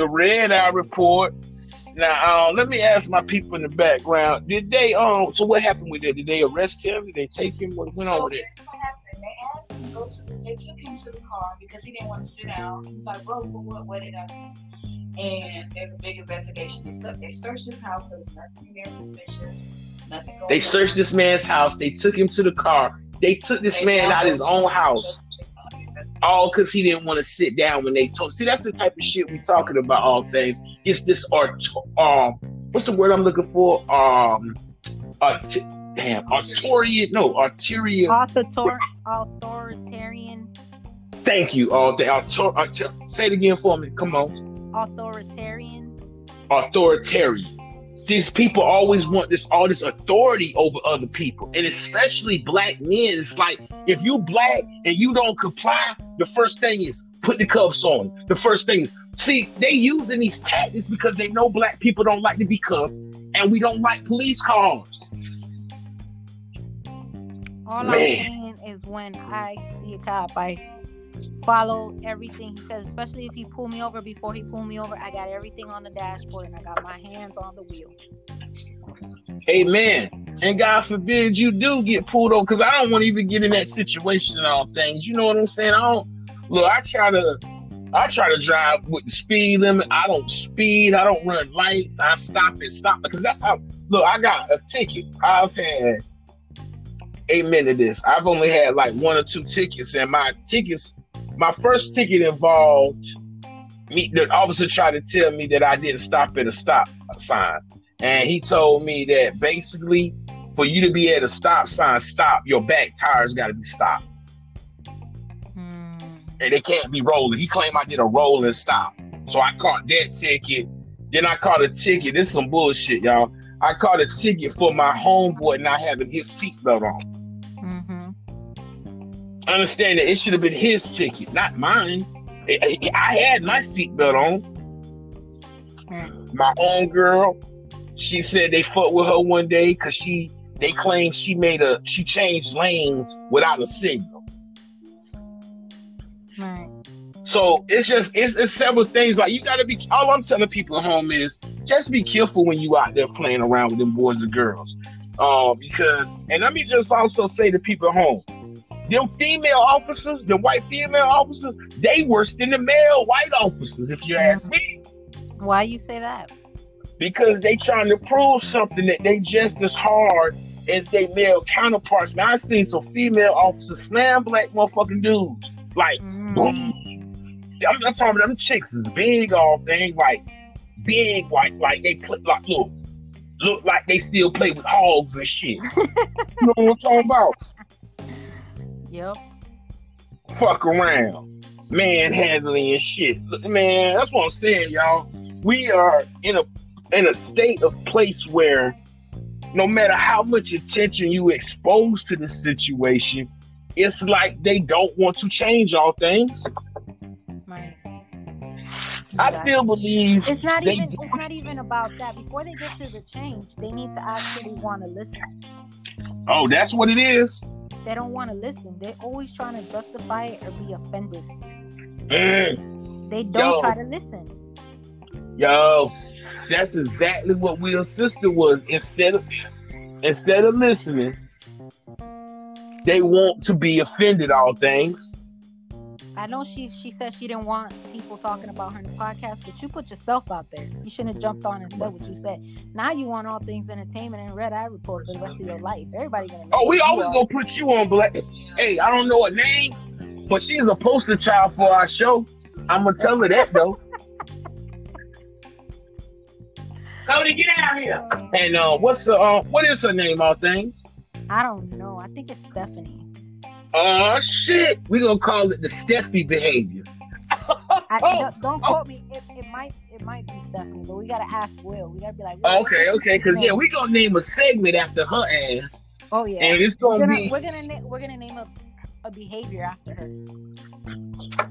the red eye report. Now, uh, let me ask my people in the background. Did they um? So what happened with it? Did they arrest him? Did they take him? What went so on with it? what happened. They had him go to the, they took him to the car because he didn't want to sit down. He was like, bro, for what? What did I do? And there's a big investigation. They, they searched his house. There was nothing there suspicious. Nothing They on. searched this man's house. They took him to the car. They took this They man out of his own house. All because he didn't want to sit down when they told. See, that's the type of shit we talking about. All things. It's this art. Um, what's the word I'm looking for? Um, art- damn, arterial. No, arterial. Author- authoritarian, Thank you. All day. Autor- autor- say it again for me. Come on. authoritarian. Authoritarian. These people always want this all this authority over other people, and especially black men. It's like if you black and you don't comply, the first thing is put the cuffs on. The first thing is see they using these tactics because they know black people don't like to be cuffed, and we don't like police cars. All Man. I'm saying is when I see a cop, I follow everything he says, especially if he pull me over before he pull me over. I got everything on the dashboard and I got my hands on the wheel. Amen. And God forbid you do get pulled over because I don't want to even get in that situation and all things. You know what I'm saying? I don't look. I try to. I try to drive with the speed limit. I don't speed. I don't run lights. I stop and stop because that's how. Look, I got a ticket. I've had. Amen of this. I've only had like one or two tickets, and my tickets. My first ticket involved me. The officer tried to tell me that I didn't stop at a stop sign. And he told me that basically, for you to be at a stop sign, stop, your back tires got to be stopped. Hmm. And they can't be rolling. He claimed I did a rolling stop. So I caught that ticket. Then I caught a ticket. This is some bullshit, y'all. I caught a ticket for my homeboy not having his seatbelt on. Understand that it should have been his ticket, not mine. I, had my seatbelt on. My own girl, she said they fucked with her one day because she they claimed she made a she changed lanes without a signal. So it's just it's, it's several things like you gotta be all I'm telling people at home is just be careful when you out there playing around with them boys and girls. Uh, because and let me just also say to people at home, them female officers, the white female officers, they worse than the male white officers, if you ask me. Why you say that? because they trying to prove something that they just as hard as they male counterparts. Man, I seen some female officers slam black motherfucking dudes. Like, Mm. boom. I'm not talking about them chicks is big all things like big white, like they play like look, look like they still play with hogs and shit. you know what I'm talking about? Yep. Fuck around. Manhandling and shit. Man, that's what I'm saying, y'all. We are in a in a state of place where no matter how much attention you expose to the situation, it's like they don't want to change all things. Right. I still believe It's not even. It's not even about that. Before they get to the change, they need to actually want to listen. Oh, that's what it is. They don't want to listen. They're always trying to justify it or be offended. Mm, They don't Yo. try to listen. yo, that's exactly what Will's sister was. Instead of instead of listening, they want to be offended all things. I know she she said she didn't want people talking about her in the podcast, but you put yourself out there. You shouldn't have jumped on and said what you said. Now you want all things entertainment and red eye report for the rest of your life. Everybody gonna know. Oh, we always are. gonna put you on black. Hey, I don't know her name, but she's a poster child for our show. I'm gonna tell her that though. Cody, get out here. And uh, what's the uh, what is her name? All things. I don't know. I think it's Stephanie. Oh shit, we gonna call it the Steffi behavior. I, Oh, don't- don't oh. quote me. It, it might it might be Stephanie, but we gotta ask Will. We gotta be like, Will, Okay, okay, because yeah, we gonna name a segment after her ass, oh yeah, and it's we're gonna gonna be. we're gonna na- we're gonna name a a behavior after her.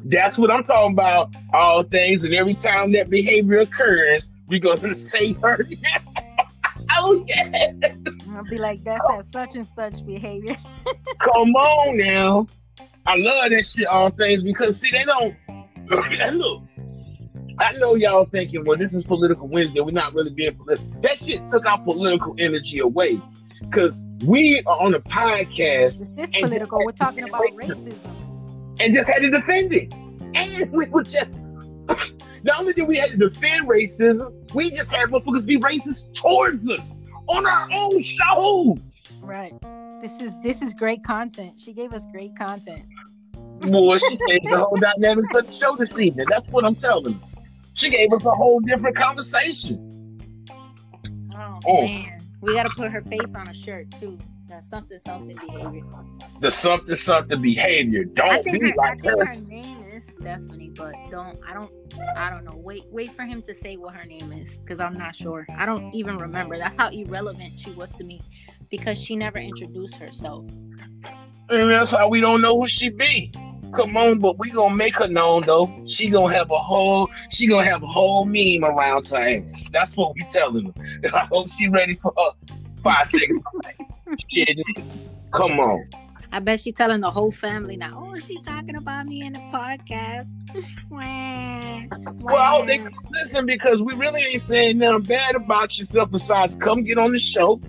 That's what I'm talking about. All things, and every time that behavior occurs, we gonna say her. Yes. I'll be like, that's that such and such behavior. Come on now. I love that shit, all things, because see, they don't look. I know y'all thinking, well, this is political Wednesday. We're not really being political. That shit took our political energy away. Because we are on a podcast. Is this political? We're talking about racism. And just had to defend it. And we were just not only did we have to defend racism, we just had motherfuckers be racist towards us on our own show. Right. This is this is great content. She gave us great content. Boy, she changed the whole dynamics of the show this evening. That's what I'm telling you. She gave us a whole different conversation. Oh, oh. man. We gotta put her face on a shirt too. The something something behavior. The something something behavior. Don't be her, like her. her name Stephanie, but don't I don't I don't know. Wait wait for him to say what her name is because I'm not sure. I don't even remember. That's how irrelevant she was to me because she never introduced herself. And that's how we don't know who she be. Come on, but we gonna make her known though. She gonna have a whole, she gonna have a whole meme around her ass. That's what we telling her. I hope she ready for uh, five seconds. Shit, come on. I bet she telling the whole family now. Oh, she talking about me in the podcast. well, I hope they listen because we really ain't saying nothing bad about yourself. Besides, come get on the show,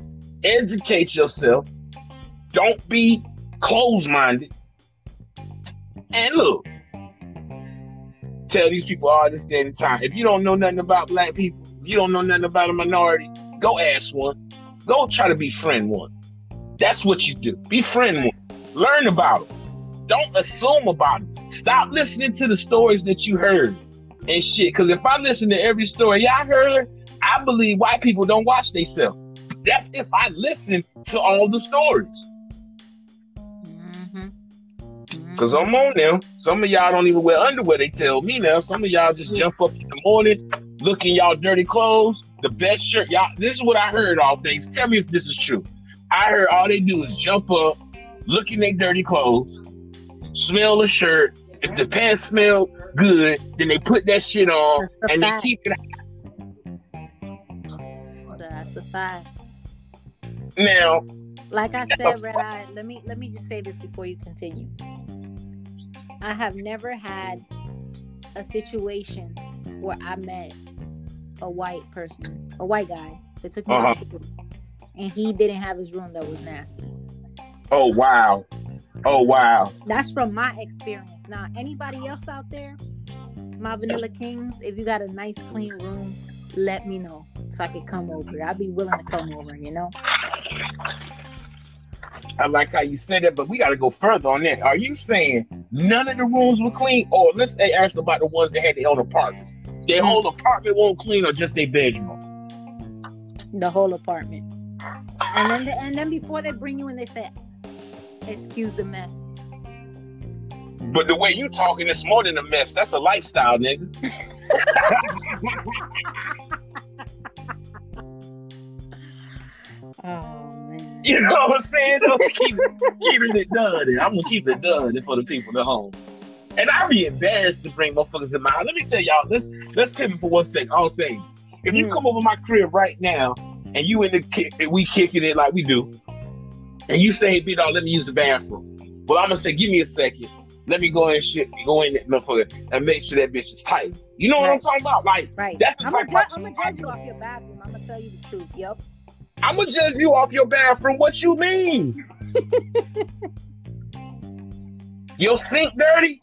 educate yourself. Don't be closed-minded and look, tell these people all this day and time. If you don't know nothing about black people, if you don't know nothing about a minority, go ask one. Go try to befriend one. That's what you do. Befriend one. Learn about them. Don't assume about them. Stop listening to the stories that you heard and shit. Because if I listen to every story I heard, I believe white people don't watch themselves. That's if I listen to all the stories. Mm-hmm. Cause I'm on them. Some of y'all don't even wear underwear. They tell me now. Some of y'all just jump up in the morning, look in y'all dirty clothes. The best shirt, y'all. This is what I heard all days. Tell me if this is true. I heard all they do is jump up, look in their dirty clothes, smell the shirt. If the pants smell good, then they put that shit on and they keep it. That's a fact. Now, like I said, Red Eye. Let me let me just say this before you continue. I have never had a situation where I met a white person, a white guy that took me uh-huh. and he didn't have his room that was nasty. Oh wow. Oh wow. That's from my experience. Now, anybody else out there, my Vanilla Kings, if you got a nice clean room, let me know so I could come over. I'd be willing to come over, you know? I like how you said that, but we got to go further on that. Are you saying none of the rooms were clean, or let's say ask about the ones that had their own apartments? Their mm. whole apartment won't clean, or just their bedroom? The whole apartment. And then, and then before they bring you in, they say, "Excuse the mess." But the way you talking, it's more than a mess. That's a lifestyle, nigga. oh. man. You know what I'm saying? keep, keeping it done. I'm gonna keep it done for the people at home. And I'd be embarrassed to bring motherfuckers in my house. Let me tell y'all, let's let's pivot for one second. All things. If you mm. come over my crib right now and you in the kick, we kicking it like we do, and you say, "Hey, dog, let me use the bathroom." Well, I'm gonna say, "Give me a second. Let me go and shit, go in that motherfucker and make sure that bitch is tight." You know right. what I'm talking about? Like, right. that's the I'm type gonna, I'm gonna judge you off your bathroom. I'm gonna tell you the truth. Yep. I'm gonna judge you off your bathroom. What you mean? your sink dirty?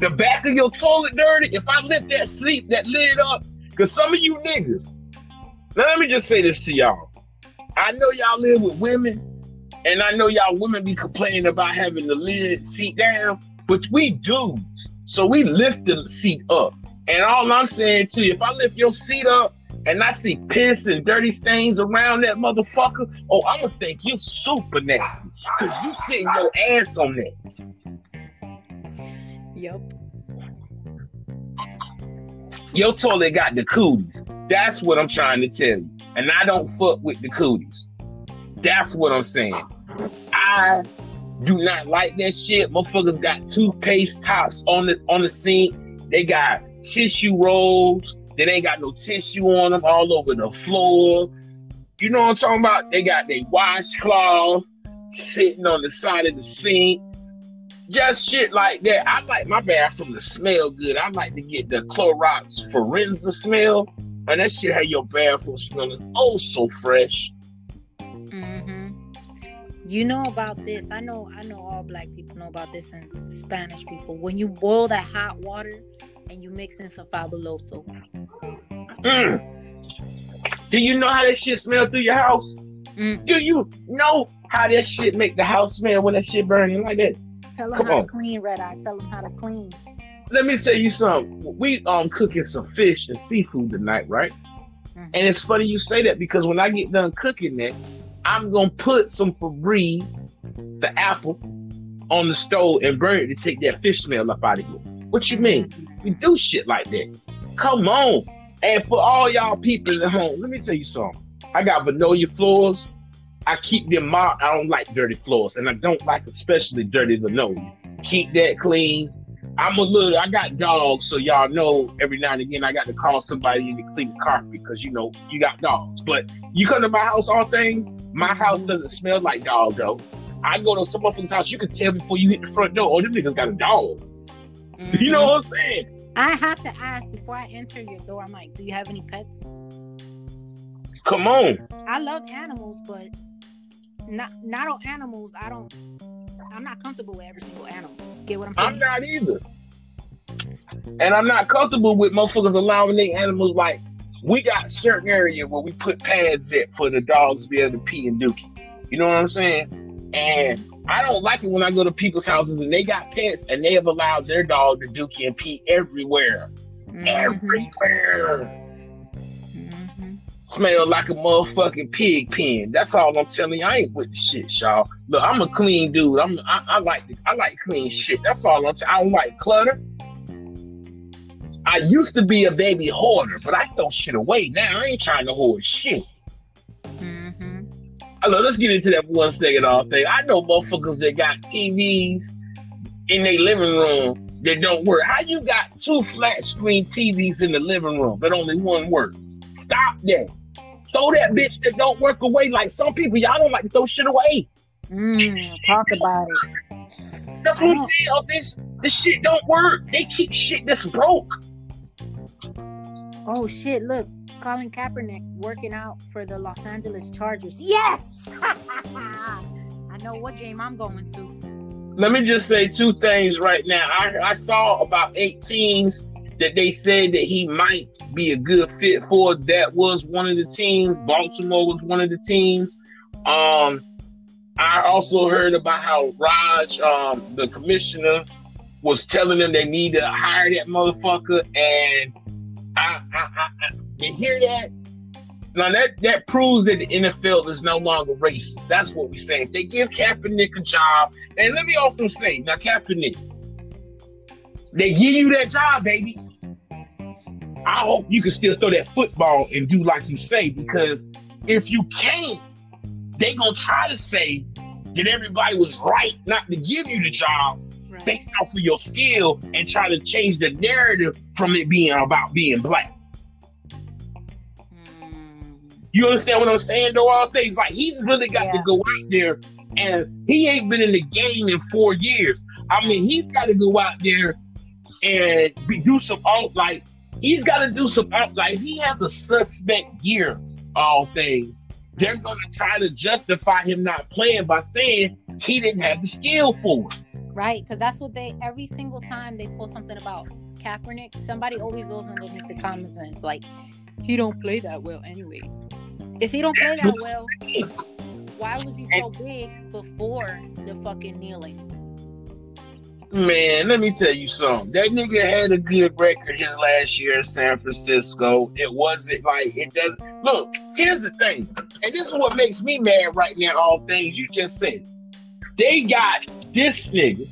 The back of your toilet dirty? If I lift that sleep, that lid up, because some of you niggas. Now let me just say this to y'all. I know y'all live with women, and I know y'all women be complaining about having the lid seat down, but we dudes, so we lift the seat up. And all I'm saying to you, if I lift your seat up, and I see piss and dirty stains around that motherfucker, oh, I'm gonna think you super nasty because you sitting your ass on that. Yep. Your toilet got the cooties. That's what I'm trying to tell you. And I don't fuck with the cooties. That's what I'm saying. I do not like that shit. Motherfuckers got toothpaste tops on the on the sink. They got tissue rolls. They ain't got no tissue on them all over the floor. You know what I'm talking about? They got their washcloth sitting on the side of the sink. just shit like that. I like my bathroom to smell good. I like to get the Clorox Fraganzia smell, and that shit have your bathroom smelling oh so fresh. You know about this. I know. I know all black people know about this, and Spanish people. When you boil that hot water and you mix in some fabuloso. Mm. Do you know how that shit smell through your house? Mm. Do you know how that shit make the house smell when that shit burning like that? Tell them Come how on. to clean, Red Eye. Tell them how to clean. Let me tell you something. We um cooking some fish and seafood tonight, right? Mhm. And it's funny you say that because when I get done cooking that, I'm gonna put some Febreze, the apple, on the stove and burn it to take that fish smell up out of here. What you mean? We do shit like that. Come on. And for all y'all people at home, let me tell you something. I got vanilla floors. I keep them mopped. I don't like dirty floors, and I don't like especially dirty Vanolia. Keep that clean. I'm a little. I got dogs, so y'all know every now and again I got to call somebody in to clean the carpet because you know you got dogs. But you come to my house, all things. My house mm-hmm. doesn't smell like dog though. I go to some motherfucker's house, you can tell before you hit the front door. Oh, them niggas got a dog. You know what I'm saying? I have to ask before I enter your door. I'm like, do you have any pets? Come on. I love animals, but not not all animals. I don't. I'm not comfortable with every single animal. Get what I'm saying? I'm not either. And I'm not comfortable with motherfuckers allowing their animals like we got certain area where we put pads at for the dogs to be able to pee and dookie. You know what I'm saying? And I don't like it when I go to people's houses and they got pets and they have allowed their dog to dookie and pee everywhere. Mhm. Everywhere. Smell like a motherfucking pig pen. That's all I'm telling you. I ain't with the shit, y'all. Look, I'm a clean dude. I'm I, I like I like clean shit. That's all I'm telling I don't like clutter. I used to be a baby hoarder, but I throw shit away now. I ain't trying to hoard shit. Mhm. Uh, look, let's get into that one second. off thing I know, motherfuckers that got TVs in their living room that don't work. How you got two flat screen TVs in the living room but only one work? Stop that. Throw that bitch that don't work away. Like some people, y'all don't like to throw shit away. Mm, talk about it. That's what I'm saying. Oh, this this shit don't work. They keep shit that's broke. Oh shit! Look, Colin Kaepernick working out for the Los Angeles Chargers. Yes. I know what game I'm going to. Let me just say two things right now. I, I saw about eight teams that they said that he might be a good fit for. That was one of the teams. Baltimore was one of the teams. Um, I also heard about how Raj, um, the commissioner, was telling them they need to hire that motherfucker. And I, I, I, I you hear that? Now that that proves that the NFL is no longer racist. That's what we say. If they give Kaepernick a job, and let me also say, now Kaepernick, they give you that job, baby. I hope you can still throw that football and do like you say, because if you can't, they gonna try to say that everybody was right not to give you the job Right. based off of your skill and try to change the narrative from it being about being black. Mm. You understand what I'm saying? Though all things like he's really got to go out there, and he ain't been in the game in four years. I mean, he's got to go out there and be, do some alt like he's got to do some alt like he has a suspect year. All things they're gonna try to justify him not playing by saying he didn't have the skill for it. Right, because that's what they every single time they pull something about Kaepernick, somebody always goes underneath the comments and it's like, he don't play that well, anyways. If he don't play that well, why was he so big before the fucking kneeling? Man, let me tell you something. That nigga had a good record his last year in San Francisco. It wasn't like it doesn't Look, here's the thing, and this is what makes me mad right now. All things you just said, they got this nigga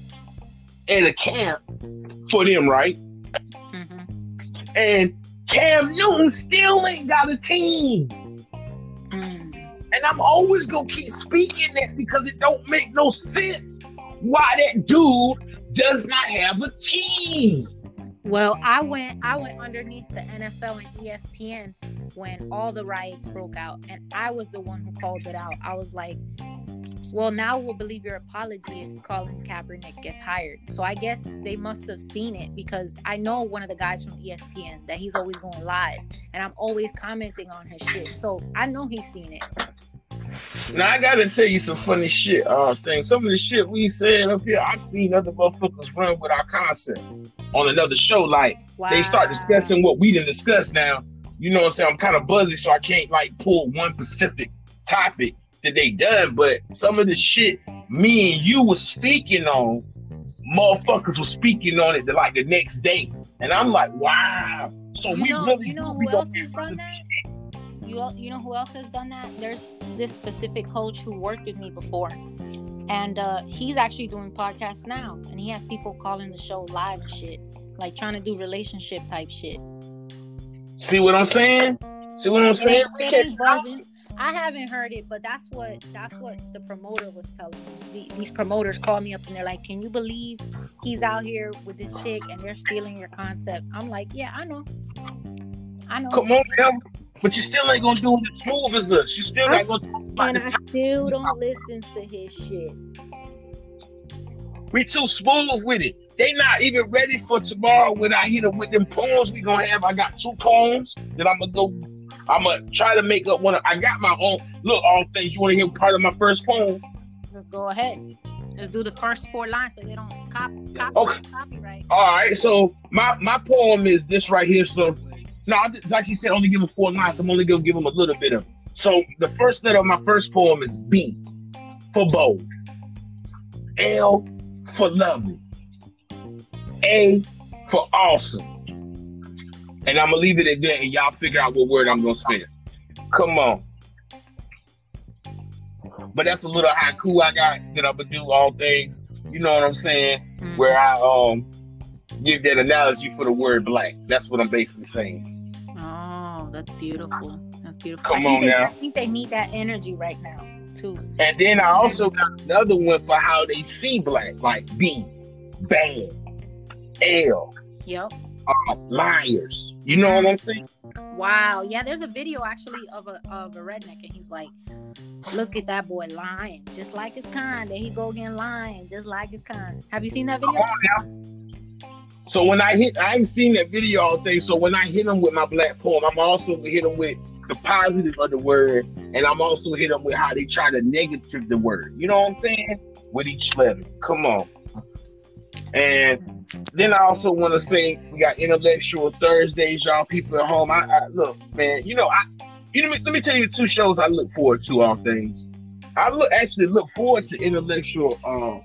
at a camp for them, right? Mm-hmm. And Cam Newton still ain't got a team. Mm. And I'm always gonna keep speaking that because it don't make no sense why that dude does not have a team. Well, I went I went underneath the NFL and ESPN when all the riots broke out, and I was the one who called it out. I was like, well, now we'll believe your apology if Colin Kaepernick gets hired. So I guess they must have seen it because I know one of the guys from ESPN that he's always going live, and I'm always commenting on his shit. So I know he's seen it. Now I gotta tell you some funny shit. Uh, thing. Some of the shit we said up here, I've seen other motherfuckers run with our concept on another show. Like Wow. they start discussing what we didn't discuss. Now, you know what I'm saying? I'm kind of buzzy, so I can't like pull one specific topic that they done. But some of the shit me and you was speaking on, motherfuckers was speaking on it the, like the next day, and I'm like, wow. So You we know- really, you know we who else get has rid done of that? this You you know who else has done that? There's this specific coach who worked with me before, and uh, he's actually doing podcasts now, and he has people calling the show live and shit, like trying to do relationship type shit. See what I'm saying? See what I'm saying? We It buzzing. I haven't heard it, but that's what that's what the promoter was telling me. The, these promoters call me up and they're like, "Can you believe he's out here with this chick and they're stealing your concept?" I'm like, "Yeah, I know, I know." Come on. But you still ain't gonna do it as smooth as us. You still ain't gonna talk about and the I still don't listen to his shit. We too smooth with it. They not even ready for tomorrow when I hit them with them poems we gonna have. I got two poems that I'm gonna go. I'm gonna try to make up one. Of, I got my own. Look, all things. You want to hear part of my first poem? Let's go ahead. Let's do the first four lines so they don't cop, copy, Okay. copyright. All right. So my my poem is this right here. So no, I like she said, only give them four lines. I'm only gonna give them a little bit of. So the first letter of my first poem is B for bold. L for lovely. A for awesome. And I'm gonna leave it at that, and y'all figure out what word I'm gonna spell. Come on. But that's a little haiku I got that I'm gonna do all things. You know what I'm saying? Mhm. Where I um give that analogy for the word black. That's what I'm basically saying. That's beautiful. That's beautiful. Come I think on they, now. I think they need that energy right now too. And then I also got another one for how they see black, like B, bad, L, Yep. uh, liars. You know what I'm saying? Wow. Yeah, there's a video actually of a of a redneck, and he's like, "Look at that boy lying, just like his kind. There he go again lying, just like his kind." Have you seen that Come video? So when I hit, I ain't seen that video all day. So when I hit them with my black poem, I'm also hit them with the positive of the word, and I'm also hit them with how they try to negative the word. You know what I'm saying? With each letter. Come on. And then I also want to say we got intellectual Thursdays, y'all people at home. I, I look, man. You know, I you know, let me tell you the two shows I look forward to. All things. I look actually look forward to intellectual um,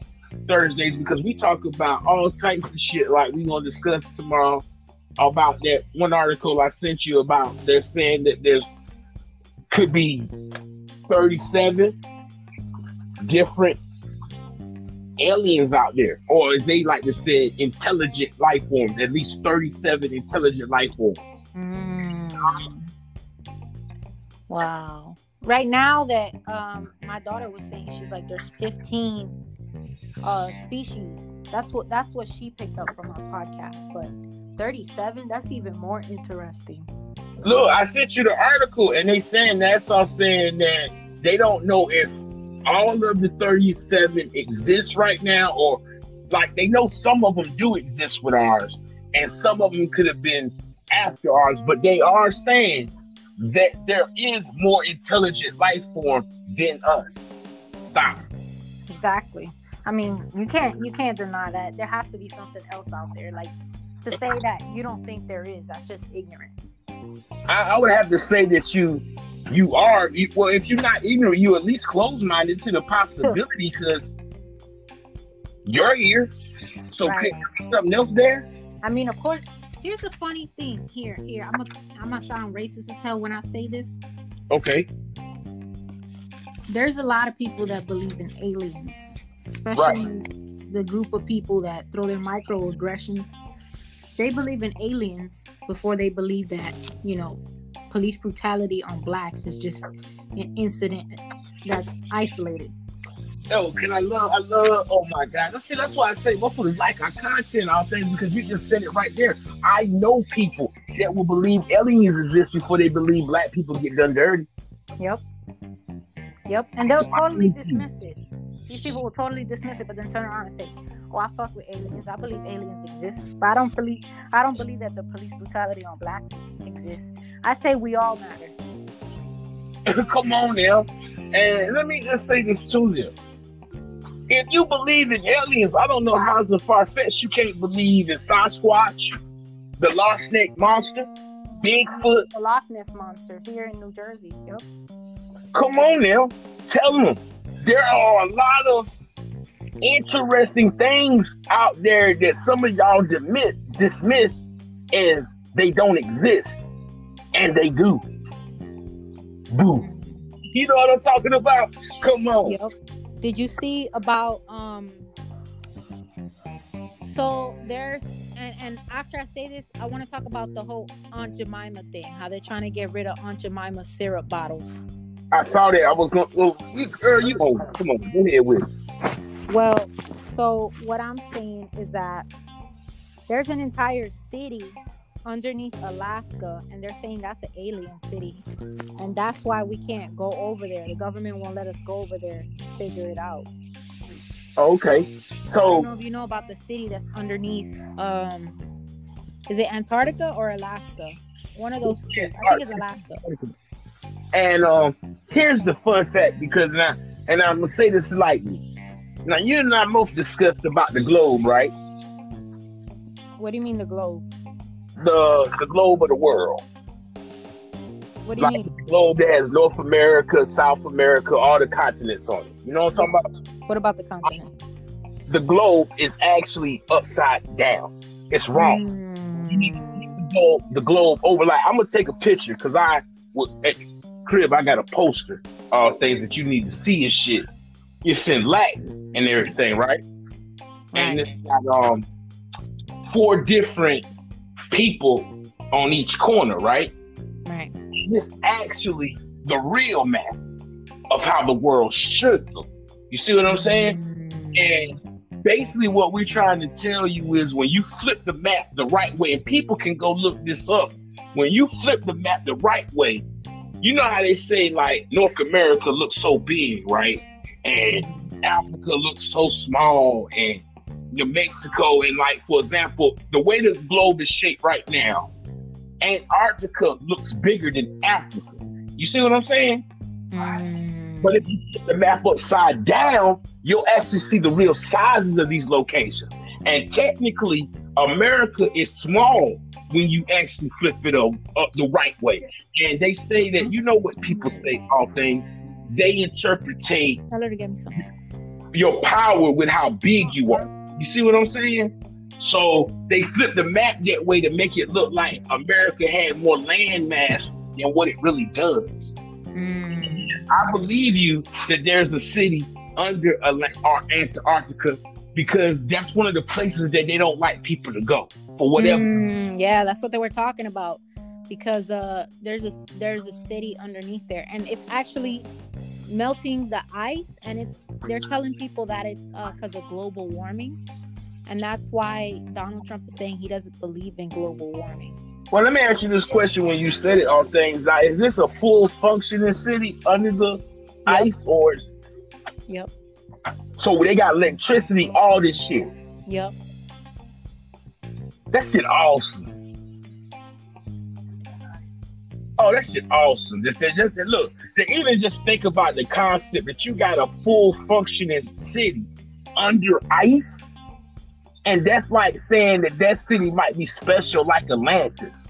Thursdays because we talk about all types of shit. Like we gonna discuss tomorrow about that one article I sent you about. They're saying that there's could be 37 different aliens out there, or as they like to say, intelligent life forms. At least 37 intelligent life forms. Mm. Wow. Right now that um my daughter was saying she's like there's 15 uh species. That's what that's what she picked up from our podcast. But 37, that's even more interesting. Look, I sent you the article, and they saying that's all saying that they don't know if all of the 37 exist right now, or like they know some of them do exist with ours, and some of them could have been after ours, but they are saying that there is more intelligent life form than us. Stop. Exactly. I mean, mm-hmm. you can't you can't deny that. There has to be something else out there. Like to say that you don't think there is, that's just ignorant. I, I would have to say that you you are you- well if you're not ignorant you at least close minded to the possibility because you're here so Right. could something else there I mean, of course. Here's the funny thing. Here, here. I'm gonna I'm gonna sound racist as hell when I say this. okay There's a lot of people that believe in aliens, especially the group of people that throw their microaggressions. They believe in aliens before they believe that you know police brutality on blacks is just an incident that's isolated. oh can i love i love oh my god that's see that's why i say motherfuckers like our content all things because you just said it right there i know people that will believe aliens exist before they believe black people get done dirty Yep. Yep. And they'll totally dismiss it. These people will totally dismiss it, but then turn around and say, "Oh, I fuck with aliens. I believe aliens exist, but I don't believe I don't believe that the police brutality on blacks exists. I say we all matter." Come on now. And let me just say this to you. If you believe in aliens, I don't know how it's a far fetched you can't believe in Sasquatch, the Loch Ness Monster, Bigfoot. The Loch Ness monster here in New Jersey. Yep. Come on now. Tell them there are a lot of interesting things out there that some of y'all dismiss, dismiss as they don't exist. And they do. Boo. You know what I'm talking about? Come on. Yep. Did you see about um? So there's and, and after I say this, I want to talk about the whole Aunt Jemima thing. How they're trying to get rid of Aunt Jemima syrup bottles. I saw that. I was going. Well, you, girl, you oh, come on, go ahead with it. Well, so what I'm saying is that there's an entire city underneath Alaska, and they're saying that's an alien city, and that's why we can't go over there. The government won't let us go over there figure it out. Okay, so I don't know if you know about the city that's underneath. Um, is it Antarctica or Alaska? One of those two. I think it's Alaska. And um, here's the fun fact because now, and I'm gonna say this lightly. Now you and I both discussed about the globe, right? What do you mean the globe? The the globe of the world. What do you like mean? the globe that has North America, South America, all the continents on it. You know what I'm talking about? What about the continent? The globe is actually upside down. It's wrong. You need to Mm, the globe, the globe over. Like I'm gonna take a picture because I the crib. I got a poster of things that you need to see and shit. It's in Latin and everything, right? And Right. it's got um four different people on each corner, right? right. This actually the real map of how the world should look. You see what I'm saying? Mm, And basically, what we're trying to tell you is when you flip the map the right way, and people can go look this up. When you flip the map the right way, you know how they say like North America looks so big, right? And Africa looks so small, and New Mexico, and like for example, the way the globe is shaped right now, Antarctica looks bigger than Africa. You see what I'm saying? mm, But if you put the map upside down, you'll actually see the real sizes of these locations. And technically, America is small when you actually flip it up, up the right way. And they say that you know what people say, all things. They interpretate Tell her to get me some. your power with how big you are. You see what I'm saying? So they flip the map that way to make it look like America had more land mass than what it really does. Mm, I believe you that there's a city under Antarctica because that's one of the places that they don't like people to go for whatever. mm, yeah, that's what they were talking about. Because uh, there's a there's a city underneath there, and it's actually melting the ice, and it's they're telling people that it's because of global warming, and that's why Donald Trump is saying he doesn't believe in global warming. Well, let me ask you this question: When you study all things, like, is this a full functioning city under the ice, or is, Yep, so they got electricity, all this shit? yep. That shit awesome. Oh, that shit awesome. Just, just, just- look, to even just think about the concept that you got a full functioning city under ice, and that's like saying that that city might be special like Atlantis.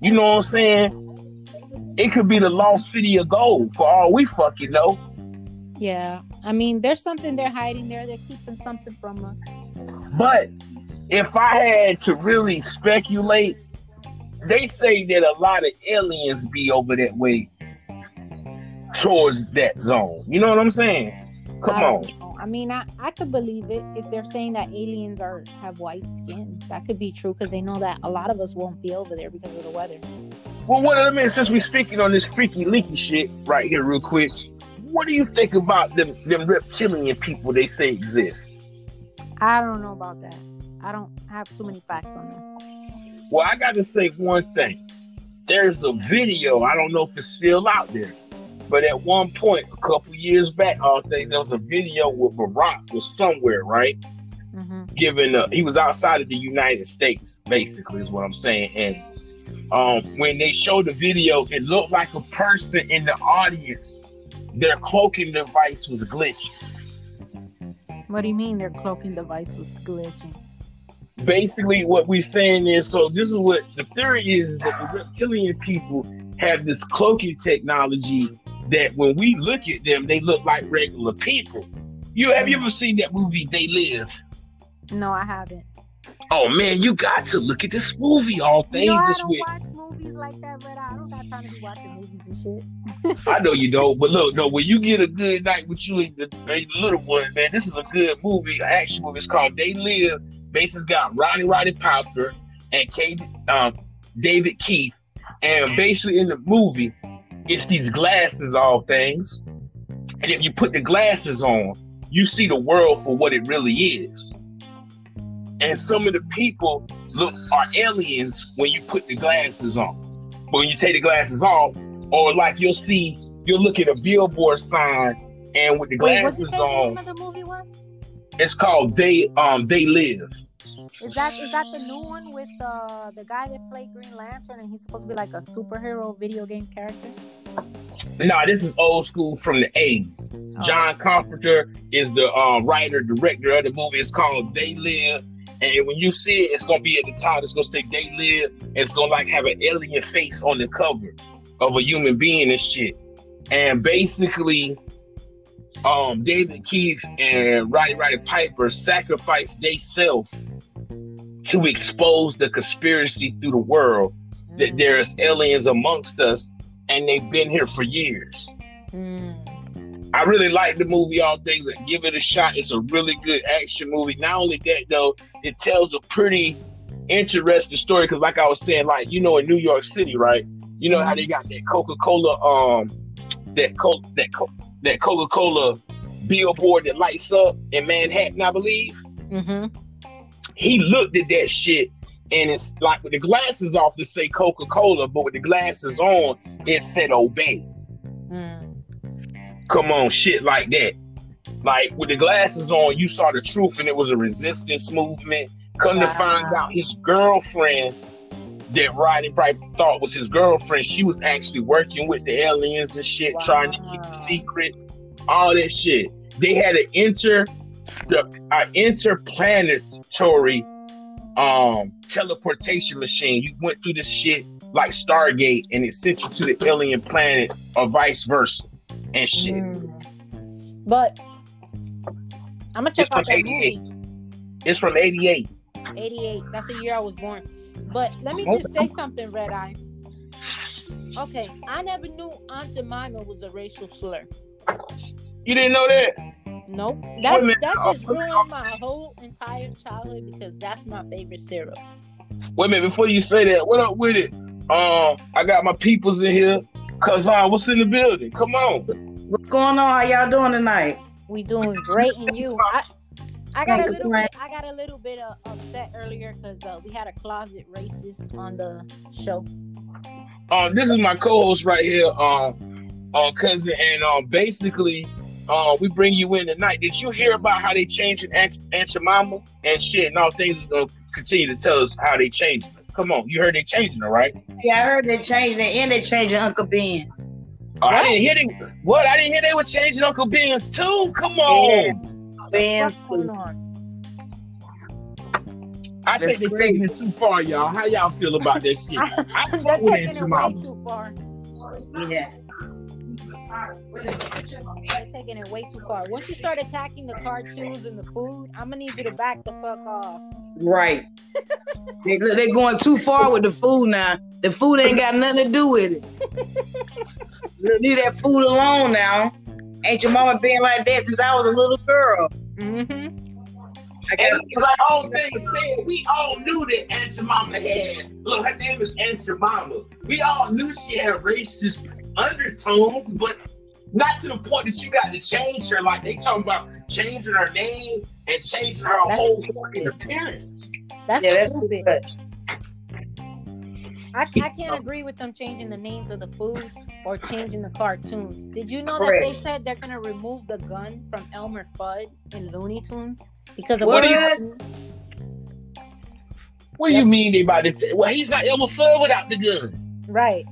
You know what I'm saying? It could be the lost city of gold for all we fucking know. Yeah, I mean, there's something they're hiding there. They're keeping something from us. But if I had to really speculate, they say that a lot of aliens be over that way towards that zone. You know what I'm saying? Come I on. I mean, I, I could believe it if they're saying that aliens are have white skin. That could be true because they know that a lot of us won't be over there because of the weather. Well, what I mean, since we're speaking on this freaky leaky shit right here, real quick, what do you think about them them reptilian people they say exist? I don't know about that. I don't have too many facts on them. Well, I got to say one thing. There's a video. I don't know if it's still out there, But at one point, a couple years back, I think there was a video where Barack was somewhere, right? hmm Given uh, he was outside of the United States, basically, is what I'm saying. And um, when they showed the video, it looked like a person in the audience. Their cloaking device was glitching. What do you mean their cloaking device was glitching? basically what we're saying is so this is what the theory is that the reptilian people have this cloaking technology that when we look at them they look like regular people you have you ever seen that movie they live No, I haven't. oh man you got to look at this movie all things you know, is with movies like that, Red Eye. I don't got time to be watching movies and shit. i know you don't but look no when you get a good night with you and the, and the little one man this is a good movie an action movie it's called they live basically got ronnie roddy piper and Kate, um, david keith and basically in the movie it's these glasses all things and if you put the glasses on you see the world for what it really is and some of the people look are aliens when you put the glasses on but when you take the glasses off or like you'll see you'll look at a billboard sign and with the Wait, glasses say the name on of the movie was? it's called they um they live Is that is that the new one with uh the guy that played Green Lantern and he's supposed to be like a superhero video game character? no this is old school from the 80s Oh. John Carpenter is the uh, writer, director of the movie. It's called They Live. And when you see it, it's gonna be at the top. It's gonna say They Live. And it's gonna like have an alien face on the cover of a human being and shit. And basically, um, David Keith and Roddy Roddy Piper sacrificed themselves to expose the conspiracy through the world that there's aliens amongst us, and they've been here for years. Mm. I really like the movie All Things and give it a shot. It's a really good action movie. Not only that though, it tells a pretty interesting story because like I was saying, like, you know, in New York City, right? You know how they got that Coca-Cola um that co- that co- that Coca-Cola billboard that lights up in Manhattan, I believe. Mm-hmm. He looked at that shit and it's like with the glasses off to say Coca-Cola, but with the glasses on, it said obey. Come on, shit like that. Like with the glasses on, you saw the truth, and it was a resistance movement. Come to find out, his girlfriend that Roddy Piper thought was his girlfriend, she was actually working with the aliens and shit, trying to keep Wow. secret, all that shit. They had an inter, the uh, interplanetary um teleportation machine. You went through this shit like Stargate, and it sent you to the alien planet, or vice versa, and shit. Mm. But I'm gonna check It's out that 88. movie. It's from '88. 88. That's the year I was born. But let me just say something, Red Eye. Okay, I never knew Aunt Jemima was a racial slur. You didn't know that? Nope. That, that just ruined my whole entire childhood because that's my favorite syrup. Wait a minute, before you say that, what up with it? Um, I got my peoples in here. Cause uh, what's in the building? Come on. What's going on? How y'all doing tonight? We doing great and you. I, I got a little bit. I got a little bit uh, upset earlier because uh, we had a closet racist on the show. Um, this is my co-host right here, um, uh, cousin, and um, basically, uh, we bring you in tonight. Did you hear about how they changing Aunt, Aunt Jemima and shit and all things is gonna continue to tell us how they changing her? Come on, you heard they changing her, right? Yeah, I heard they changing it and they changing Uncle Ben's. Oh, I didn't hear they. What? I didn't hear they were changing Uncle Ben's too. Come on. Ben's. What's going on? I think they're great. taking it too far, y'all. How y'all feel about this shit? I They're fuck with taking it way Jemima. too far. Yeah. They're taking it way too far. Once you start attacking the cartoons and the food, I'm gonna need you to back the fuck off. Right. they they going too far with the food now. The food ain't got nothing to do with it. Leave that food alone now. Aunt Jemima been like that since I was a little girl? Mm-hmm. I got And like all things said, we all knew that Aunt Mama had. Look, her name is Aunt Mama. We all knew she had racist undertones, but not to the point that you got to change her. Like they talking about changing her name and changing her That's whole fucking appearance. That's yeah, that's stupid. too much. I, I can't agree with them changing the names of the food or changing the cartoons. Did you know Correct. that they said they're gonna remove the gun from Elmer Fudd in Looney Tunes because of What? what? What do you mean they about to? T- well, he's not Elmer Fudd without the gun. Right.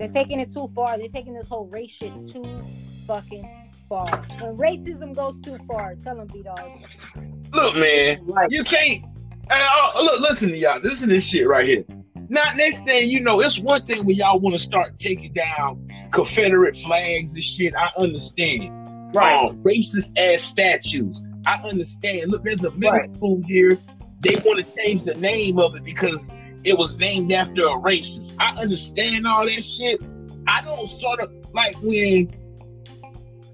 They're taking it too far. They're taking this whole race shit too fucking far. When racism goes too far, tell them B dog. Look, man, Like, you can't. Uh, uh, look, listen to y'all. Listen to this shit right here. Not next thing you know, it's one thing when y'all want to start taking down Confederate flags and shit. I understand. right. Um, racist ass statues. I understand. Look, there's a middle Right. school here. They want to change the name of it because it was named after a racist. I understand all that shit. I don't sort of like when.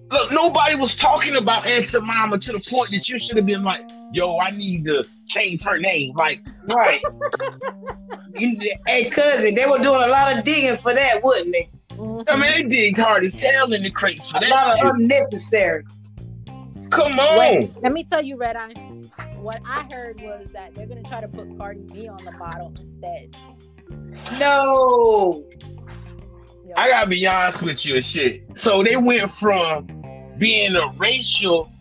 Look, nobody was talking about Aunt Jemima to the point that you should have been like, "Yo, I need to change her name." Like, Right. You- hey, cousin, they were doing a lot of digging for that, wouldn't they? Mm-hmm. I mean, they digged hard as hell in the crates for A that lot shit. of unnecessary. Come on. Wait, let me tell you, Red Eye. What I heard was that they're gonna try to put Cardi B on the bottle instead. No. Yo, I gotta be honest with you and shit. So they went from being a racial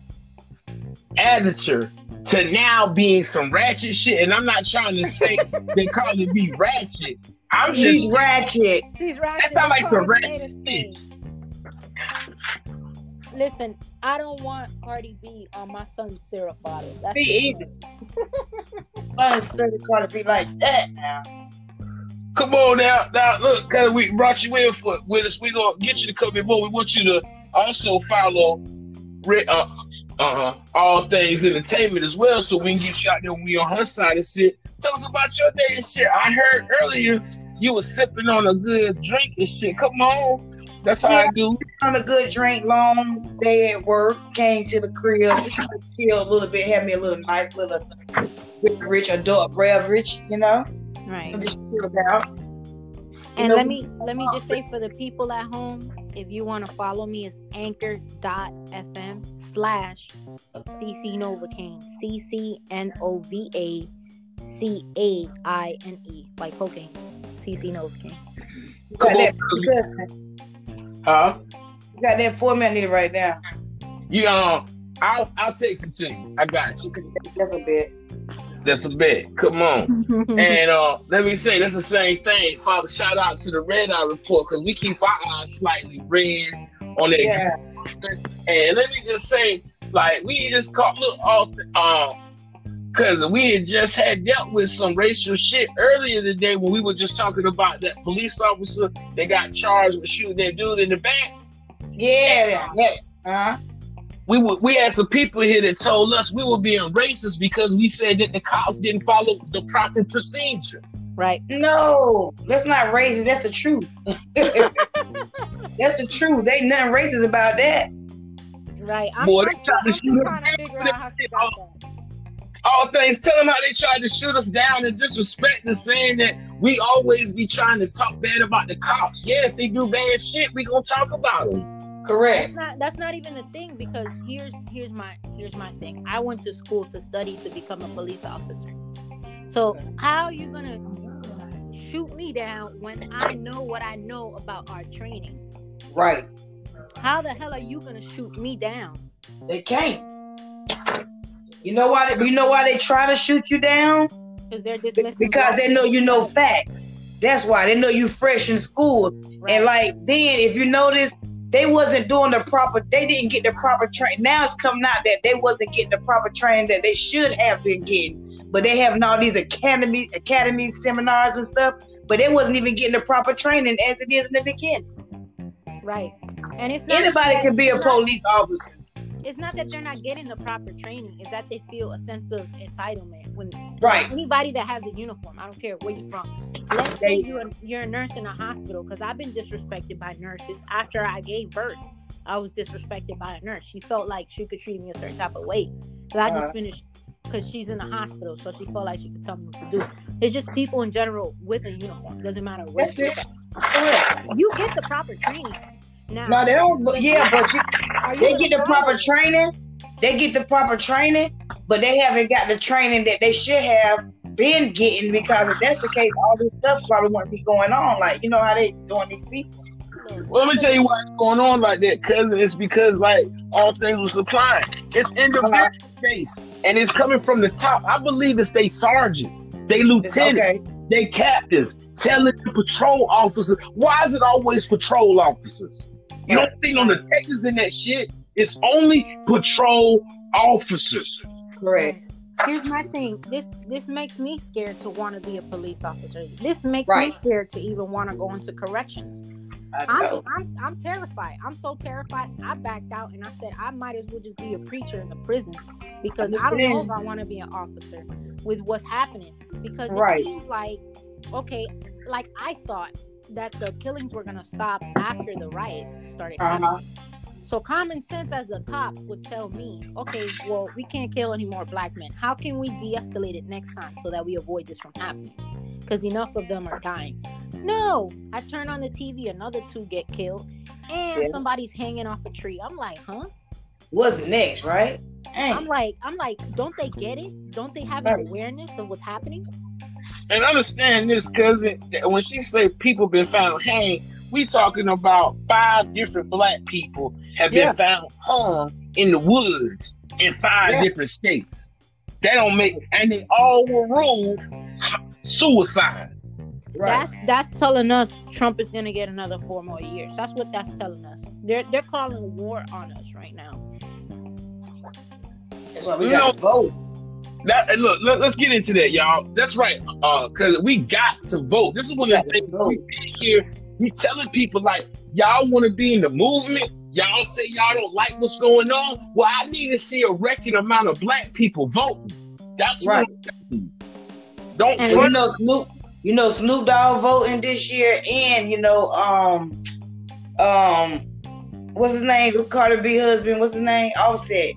editor to now being some ratchet shit. And I'm not trying to say they call it be ratchet. I'm She's just ratchet. She's ratchet. sound like some ratchet made a spade. Listen, I don't want Cardi B on my son's syrup bottle. That's Me either. I started to be like that now. come on now. Now look, cause we brought you in for with us. We gonna get you to come in more. We want you to also follow uh uh-huh, all things entertainment as well, so we can get you out there when we on her side and shit. Tell us about your day and shit. I heard earlier you was sipping on a good drink and shit. Come on. That's how I do. On a good drink, long day at work, came to the crib, chill a little bit, had me a little nice little rich adult beverage, you know, right. and just chill out. And know, let me let me just say for the people at home, if you want to follow me, it's anchor.fm slash CC Novocaine. C C N O V A C A I N E. Like cocaine. CC Novocaine. You Come that, on. you got that for me, I need it right now. You um I'll I'll text it to you. I got you. That's a bit. That's a bet. Come on. And uh, let me say, that's the same thing. Father, shout out to the Red Eye Report because we keep our eyes slightly red on that. Yeah. And let me just say, like, we just caught look off, um, because we had just had dealt with some racial shit earlier today when we were just talking about that police officer that got charged with shooting that dude in the back. Yeah. Yeah. Uh-huh. We were, we had some people here that told us we were being racist because we said that the cops didn't follow the proper procedure. right. No, that's not racist. That's the truth. that's the truth. They ain't nothing racist about that. Right. I'm, Boy, I'm they still, to I'm shoot still trying to figure out how to stop that. All things. Tell them how they tried to shoot us down and disrespect us, saying that we always be trying to talk bad about the cops. Yeah, if they do bad shit, we gonna talk about them. Correct. That's not that's not even the thing because here's here's my here's my thing. I went to school to study to become a police officer. So how are you gonna shoot me down when I know what I know about our training? Right. How the hell are you gonna shoot me down? They can't. You know why? They, you know why they try to shoot you down? Because they're dismissing Because they know you know facts. That's why they know you fresh in school. people, And like then, if you notice, they wasn't doing the proper. They didn't get the proper training. Now it's coming out that they wasn't getting the proper training that they should have been getting. But they having all these academies, academies, seminars and stuff. But they wasn't even getting the proper training as it is in the beginning. right. And it's not Anybody can be a police officer. It's not that they're not getting the proper training. It's that they feel a sense of entitlement when Right. anybody that has a uniform, I don't care where you're from. Let's say you're a, you're a nurse in a hospital, because I've been disrespected by nurses. After I gave birth, I was disrespected by a nurse. She felt like she could treat me a certain type of way. But I Uh-huh. just finished because she's in the hospital, so she felt like she could tell me what to do. It's just people in general with a uniform. Doesn't matter where That's you're it. from. You get the proper training. Now, No, they don't. But yeah, but you, they get the proper training. They get the proper training, but they haven't got the training that they should have been getting because if that's the case, all this stuff probably wouldn't be going on. Like you know how they doing these people. Well, let me tell you what's going on like that, cousin. It's because like all things were supplying. It's individual uh-huh. base, and it's coming from the top. I believe it's they sergeants, they It's lieutenants, okay. they captains, telling the patrol officers. Why is it always patrol officers? You don't think on the detectives in that shit. It's only patrol officers. Correct. Here's my thing. This this makes me scared to want to be a police officer. This makes Right. me scared to even want to go into corrections. I I'm. I'm I'm terrified. I'm so terrified. I backed out and I said I might as well just be a preacher in the prisons because I don't know if I want to be an officer with what's happening. Because it Right. seems like okay, like I thought that the killings were gonna stop after the riots started Uh-huh. So common sense as a cop would tell me, okay, well we can't kill any more black men. How can we de-escalate it next time so that we avoid this from happening? Because enough of them are dying. No, I turn on the TV, another two get killed, and Yeah. somebody's hanging off a tree. I'm like, huh? What's next, right? I'm like, I'm like, don't they get it? Don't they have an awareness of what's happening? And understand this, cousin. When she say people been found hanged, we talking about five different black people have been found hung in the woods in five Yeah. different states. That don't make, and they all were ruled suicides. Right. That's that's telling us Trump is gonna get another four more years. That's what that's telling us. They're they're calling war on us right now. That's why we got to vote. That look, let, us get into that, y'all. That's right, uh, because we got to vote. This is one of the things we did here. We telling people like, y'all want to be in the movement. Y'all say y'all don't like what's going on. Well, I need to see a record amount of black people voting. That's Right. do. Don't And You know Snoop. You know Snoop Dogg voting this year, and you know um um what's his name? Cardi B husband. What's his name? Offset.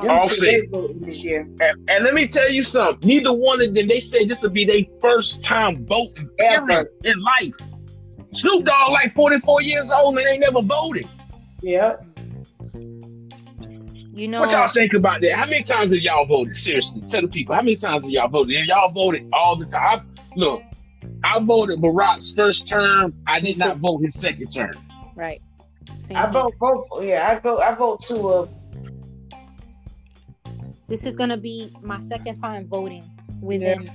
Um, Them Offset. two, they voting this year. And, and let me tell you something. Neither one of them. They say this will be their first time voting Ever. in life. Snoop Dogg like 44 years old and they never voted. Yeah. you know, What y'all think about that? How many times have y'all voted? Seriously, tell the people. How many times have y'all voted? And y'all voted all the time. I- look, I voted Barack's first term. I did not vote his second term. right? Same I here. vote both. Yeah, I vote. I vote two of. This is gonna be my second time voting within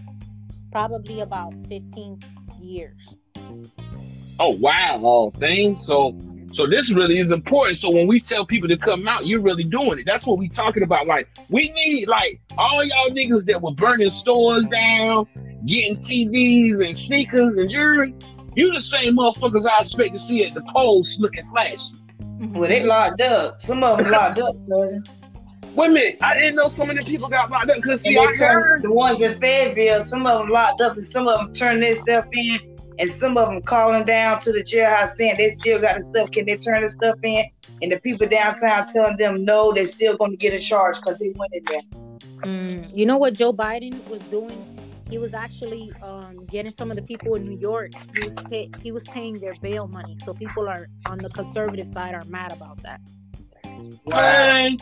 probably about 15 years. Oh wow, all things. So, so this really is important. So when we tell people to come out, you're really doing it. That's what we talking about. Like we need like all y'all niggas that were burning stores down, getting TVs and sneakers and jewelry. You the same motherfuckers I expect to see at the polls looking flashy. Well, they locked up. Some of them locked up, cousin. Wait a minute, I didn't know so many people got locked up because And see, I they turned heard. the ones in Fayetteville. Some of them locked up, and some of them turned their stuff in, and some of them calling down to the jailhouse saying they still got the stuff. Can they turn the stuff in? And the people downtown telling them no, they're still going to get a charge because they went in there. Mm, you know what Joe Biden was doing? He was actually um, getting some of the people in New York. He was pay- he was paying their bail money, so people are on the conservative side are mad about that. Man,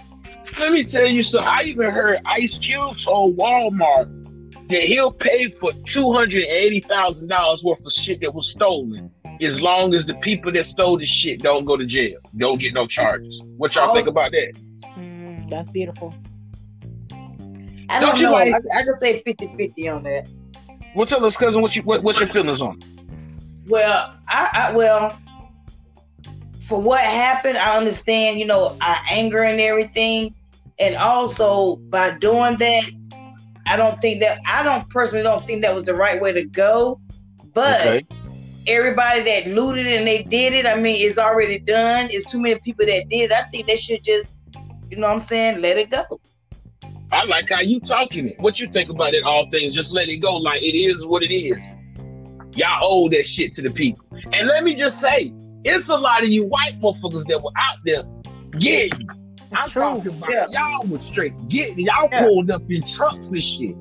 let me tell you something. I even heard Ice Cube told Walmart that he'll pay for two hundred and eighty thousand dollars worth of shit that was stolen, as long as the people that stole the shit don't go to jail, don't get no charges. What y'all think about that? Mm, that's beautiful. I Don't don't, you know. like- I, I just say 50 50 on that. Well, tell us, cousin, what you what, what's your feelings on? Well, I, I well, for what happened, I understand. You know, our anger and everything, and also by doing that, I don't think that I don't personally don't think that was the right way to go. But Okay. everybody that looted and they did it, I mean, it's already done. It's too many people that did. it. I think they should just, you know, what I'm saying, let it go. I like how you talking it. What you think about it? All things, just let it go. Like it is what it is. Y'all owe that shit to the people. And let me just say, it's a lot of you white motherfuckers that were out there getting. I'm true. talking about Yeah. y'all was straight getting. Y'all Yeah. pulled up in trucks and shit.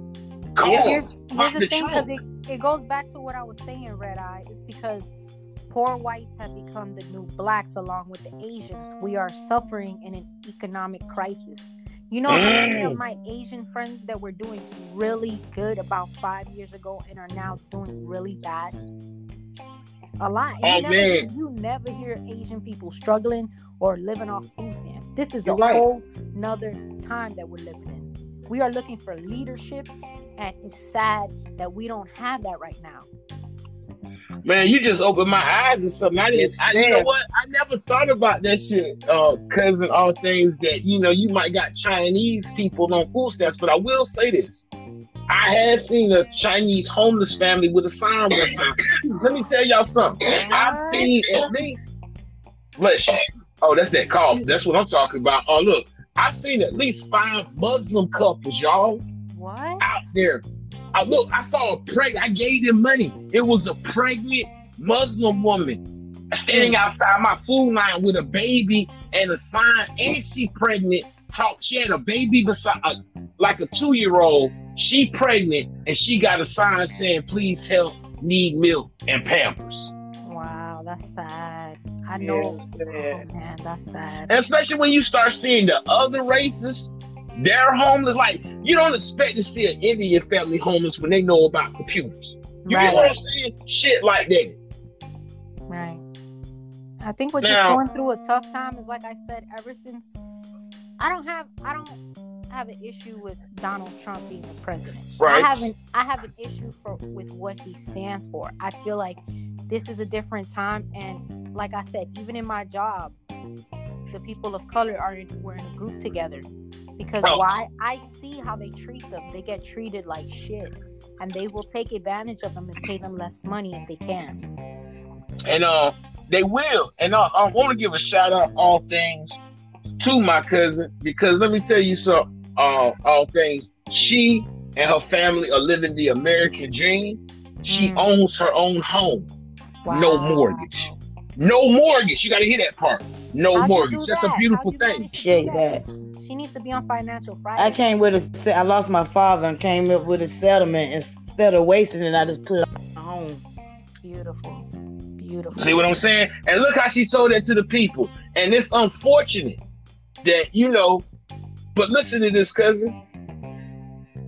Cars. Yeah. Here's, here's the the thing, because it, it goes back to what I was saying, Red Eye. It's because poor whites have become the new blacks along with the Asians. We are suffering in an economic crisis. You know many of Mm. my Asian friends that were doing really good about five years ago and are now doing really bad? A lot. You, Oh, never, man. you never hear Asian people struggling or living off food stamps. This is a You're right. whole nother time that we're living in. We are looking for leadership, and it's sad that we don't have that right now. Man, you just opened my eyes or something. I didn't. I, you know what? I never thought about that shit, uh, cousin. All things that you know, you might got Chinese people on food stamps, but I will say this: I had seen a Chinese homeless family with a sign one time. Let me tell y'all something. I've seen at least. Bless you. Oh, that's that cough. That's what I'm talking about. Oh, look, I've seen at least five Muslim couples, y'all What? out there. I look, I saw a pregnant. I gave them money. It was a pregnant Muslim woman standing mm. outside my food line with a baby and a sign, and she pregnant. Talk. She had a baby beside, uh, like a two year old. She pregnant, and she got a sign saying, "Please help, need milk and Pampers." Wow, that's sad. I know. Yes, oh, sad. man, that's sad. And especially when you start seeing the other races, they're homeless. Like you don't expect to see an Indian family homeless when they know about computers. You Right. get what I'm saying? Shit like that. Right. I think we're Now- just going through a tough time. Is like I said, ever since I don't have I don't have an issue with Donald Trump being the president. Right. I haven't I have an issue for with what he stands for. I feel like this is a different time, and like I said, even in my job, the people of color are in, we're in a group together because why I see how they treat them. They get treated like shit, and they will take advantage of them and pay them less money if they can. And uh, they will. And uh, I want to give a shout out all things to my cousin because let me tell you something. Uh, all things. She and her family are living the American dream. She Mm. owns her own home. No mortgage. No mortgage. You got to hear that part. No How'd mortgage. do That's a beautiful thing. manage Appreciate that. She needs to be on Financial Friday. I came with a. se- I lost my father and came up with a settlement instead of wasting it. I just put it on my home. Beautiful. Beautiful. See what I'm saying? And look how she told that to the people. And it's unfortunate that, you know, but listen to this, cousin.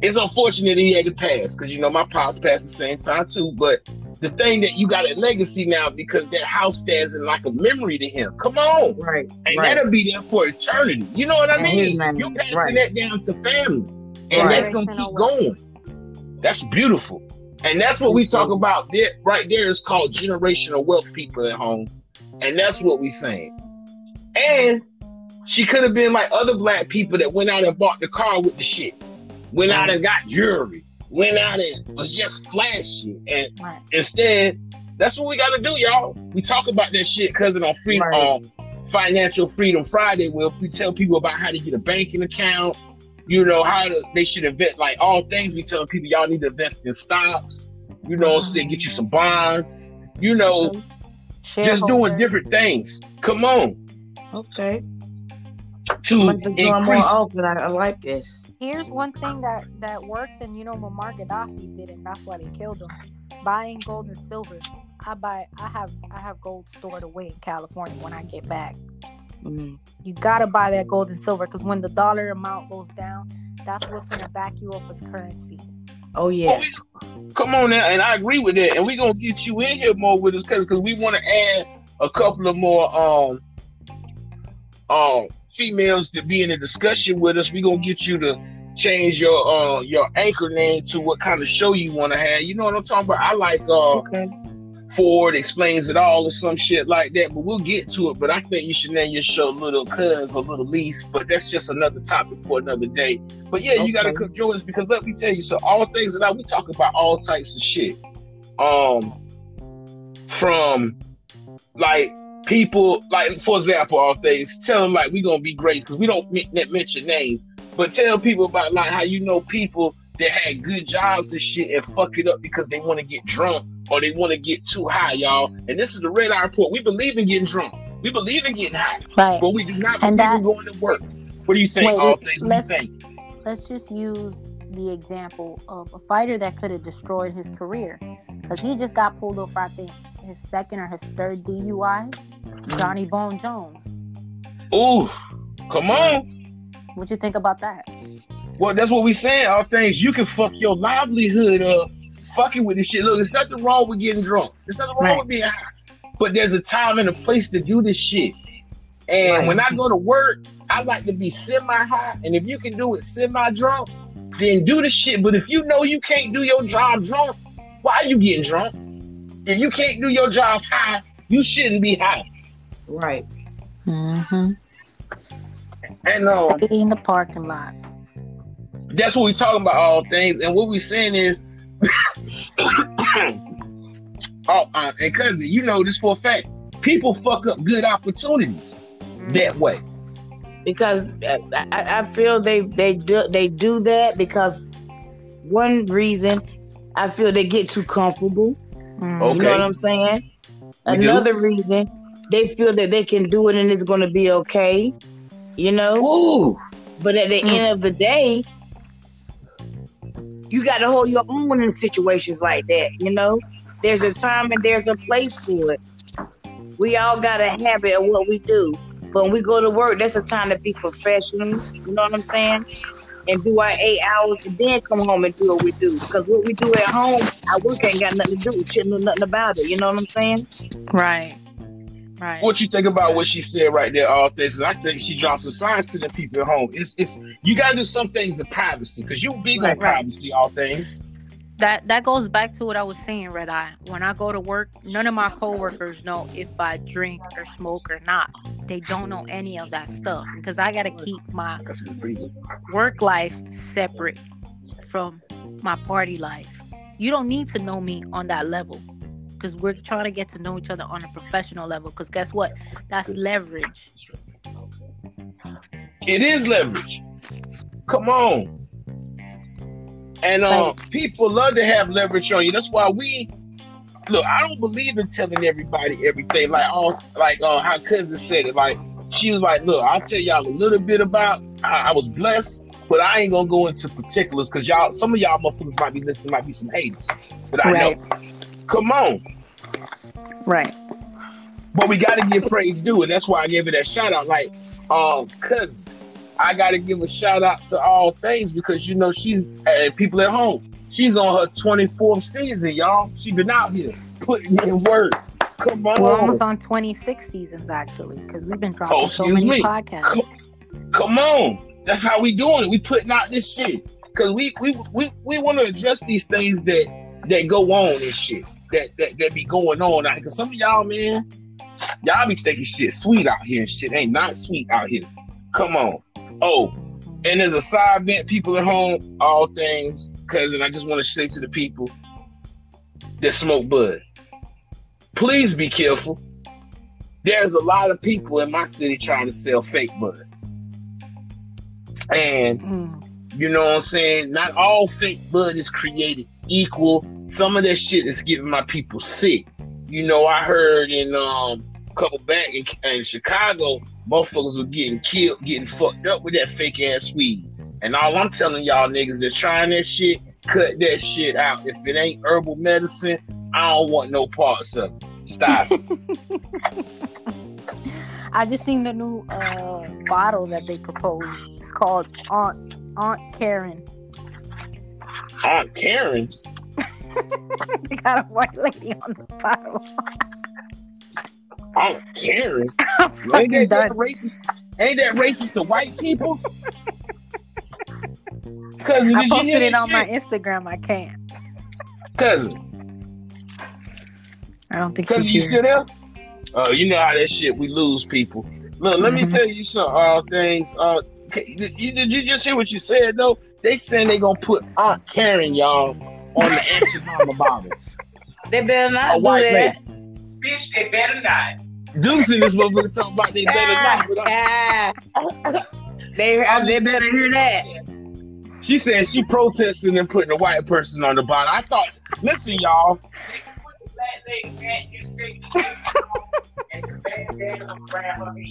It's unfortunate he had to pass because, you know, my pops passed the same time too. But the thing that you got a legacy now because that house stands in like a memory to him. Come on. Right. And right. that'll be there for eternity. You know what I And mean? You're passing right. that down to family. And Right. that's to keep going. That's beautiful. And that's what we talk about there, right there is called generational wealth people at home. And that's what we saying. And she could have been like other black people that went out and bought the car with the shit. Went out and got jewelry. Went out and was just flashy. And Right. instead, that's what we gotta do, y'all. We talk about that shit, cousin, on free Right. um, Financial Freedom Friday, where we tell people about how to get a banking account, you know, how to, they should invest, like all things we tell people, y'all need to invest in stocks, you know, I'm saying, get you some bonds, you know, just doing different things. Come on, Okay. To I'm gonna be doing more increase. often. I, I like this. Here's one thing that that works, and you know Muammar Gaddafi did it. That's why they killed him. Buying gold and silver. I buy. I have. I have gold stored away in California. When I get back, Mhm. you gotta buy that gold and silver because when the dollar amount goes down, that's what's gonna back you up as currency. Oh yeah. Come on now, and I agree with that. And we're gonna get you in here more with us because we want to add a couple of more um um females to be in a discussion with us. We're gonna get you to change your uh your anchor name to what kind of show you want to have. You know what I'm talking about? I like uh Okay. Ford explains it all or some shit like that, but we'll get to it. But I think you should name your show Little Cuz or Little Lease, but that's just another topic for another day. But yeah, you gotta Okay. come join us because let me tell you, so all things that I we talk about all types of shit. Um from like people like for example, all things, tell them like we gonna be great because we don't men- mention names, but tell people about like how you know people that had good jobs and shit and fuck it up because they want to get drunk or they want to get too high, y'all. And this is the red eye report. We believe in getting drunk. We believe in getting high, Right. but we do not And believe in going to work. What do you think? Wait, all let's- things. What do you let's- think? Let's just use the example of a fighter that could have destroyed his career because he just got pulled over. I think his second or his third DUI. Johnny Bone Jones. Ooh, come on. What you think about that? Well, that's what we saying. All things you can fuck your livelihood up, fucking with this shit. Look, there's nothing wrong with getting drunk. There's nothing wrong Right. with being high. But there's a time and a place to do this shit. And Right. when I go to work, I like to be semi high. And if you can do it semi drunk, then do the shit. But if you know you can't do your job drunk, why are you getting drunk? If you can't do your job high, you shouldn't be high. Right. Mm-hmm. And um, Stay in the parking lot. that's what we're talking about all things and what we're saying is oh uh, and cousin you know this for a fact people fuck up good opportunities that way because uh, I, I feel they they do they do that because one reason I feel they get too comfortable. Okay. You know what I'm saying? We do. Another reason they feel that they can do it and it's going to be okay. You know, Ooh, but at the Mm. end of the day, you got to hold your own in situations like that. You know, there's a time and there's a place for it. We all got a habit of what we do. But when we go to work, that's a time to be professional. You know what I'm saying? And do our eight hours and then come home and do what we do. Because what we do at home, our work ain't got nothing to do. We shouldn't know nothing about it. You know what I'm saying? Right. Right. what you think about what she said right there all things i think she drops some signs to the people at home it's it's you gotta do some things in privacy because you big on Right, right. privacy all things that that goes back to what I was saying, Red Eye. When I go to work, none of my coworkers know if I drink or smoke or not. They don't know any of that stuff because I gotta keep my work life separate from my party life. You don't need to know me on that level because we're trying to get to know each other on a professional level. Because guess what? That's leverage. It is leverage. Come on. And Right. people love to have leverage on you. That's why we look. I don't believe in telling everybody everything. Like oh, like uh, how cousin said it. Like she was like, look, I'll tell y'all a little bit about how I was blessed, but I ain't gonna go into particulars because y'all, some of y'all motherfuckers might be listening, might be some haters. But I Right. know. Come on. Right. But we gotta give praise due, and that's why I gave it that shout out. Like, um, cousin, I gotta give a shout out to all things because you know she's uh, people at home. She's on her 24th season, y'all. She been out here putting in work. Come on, We're almost on 26 seasons actually because we've been dropping Oh, so many me. podcasts. come on. That's how we doing it. We putting out this shit because we we we, we want to address these things that that go on and shit that that, that be going on. Because some of y'all, man, y'all be thinking shit sweet out here and shit ain't not sweet out here. Come on. Oh, and there's a side vent, people at home, all things, cousin. I just want to say to the people that smoke bud, please be careful. There's a lot of people in my city trying to sell fake bud. And Mm. you know what I'm saying? Not all fake bud is created equal. Some of that shit is getting my people sick. You know, I heard in um a couple back in, in Chicago, motherfuckers were getting killed, getting fucked up with that fake ass weed. And all I'm telling y'all niggas that's trying that shit, cut that shit out. If it ain't herbal medicine, I don't want no parts of it. Stop. I just seen the new uh, bottle that they proposed. It's called Aunt Aunt Karen. Aunt Karen. they got a white lady on the bottle. Aunt Karen. I'm Ain't fucking that, that done. racist? Ain't that racist to white people? Cousin, I you posted hear it that on my? Instagram. I can't. Cousin, I don't think cousin, she's you here. still there? Oh, you know how that shit we lose people. Look, let me Mhm. tell you some uh, things. Uh, did you, did you just hear what you said though? They saying they gonna put Aunt Karen, y'all, on the Anchor bottle. They better not A do white that. Bitch, they better not. Deuce in this motherfucker talking about they better not. But I- they, uh, they better hear that. She said she protesting and putting a white person on the bottom. I thought, listen, y'all.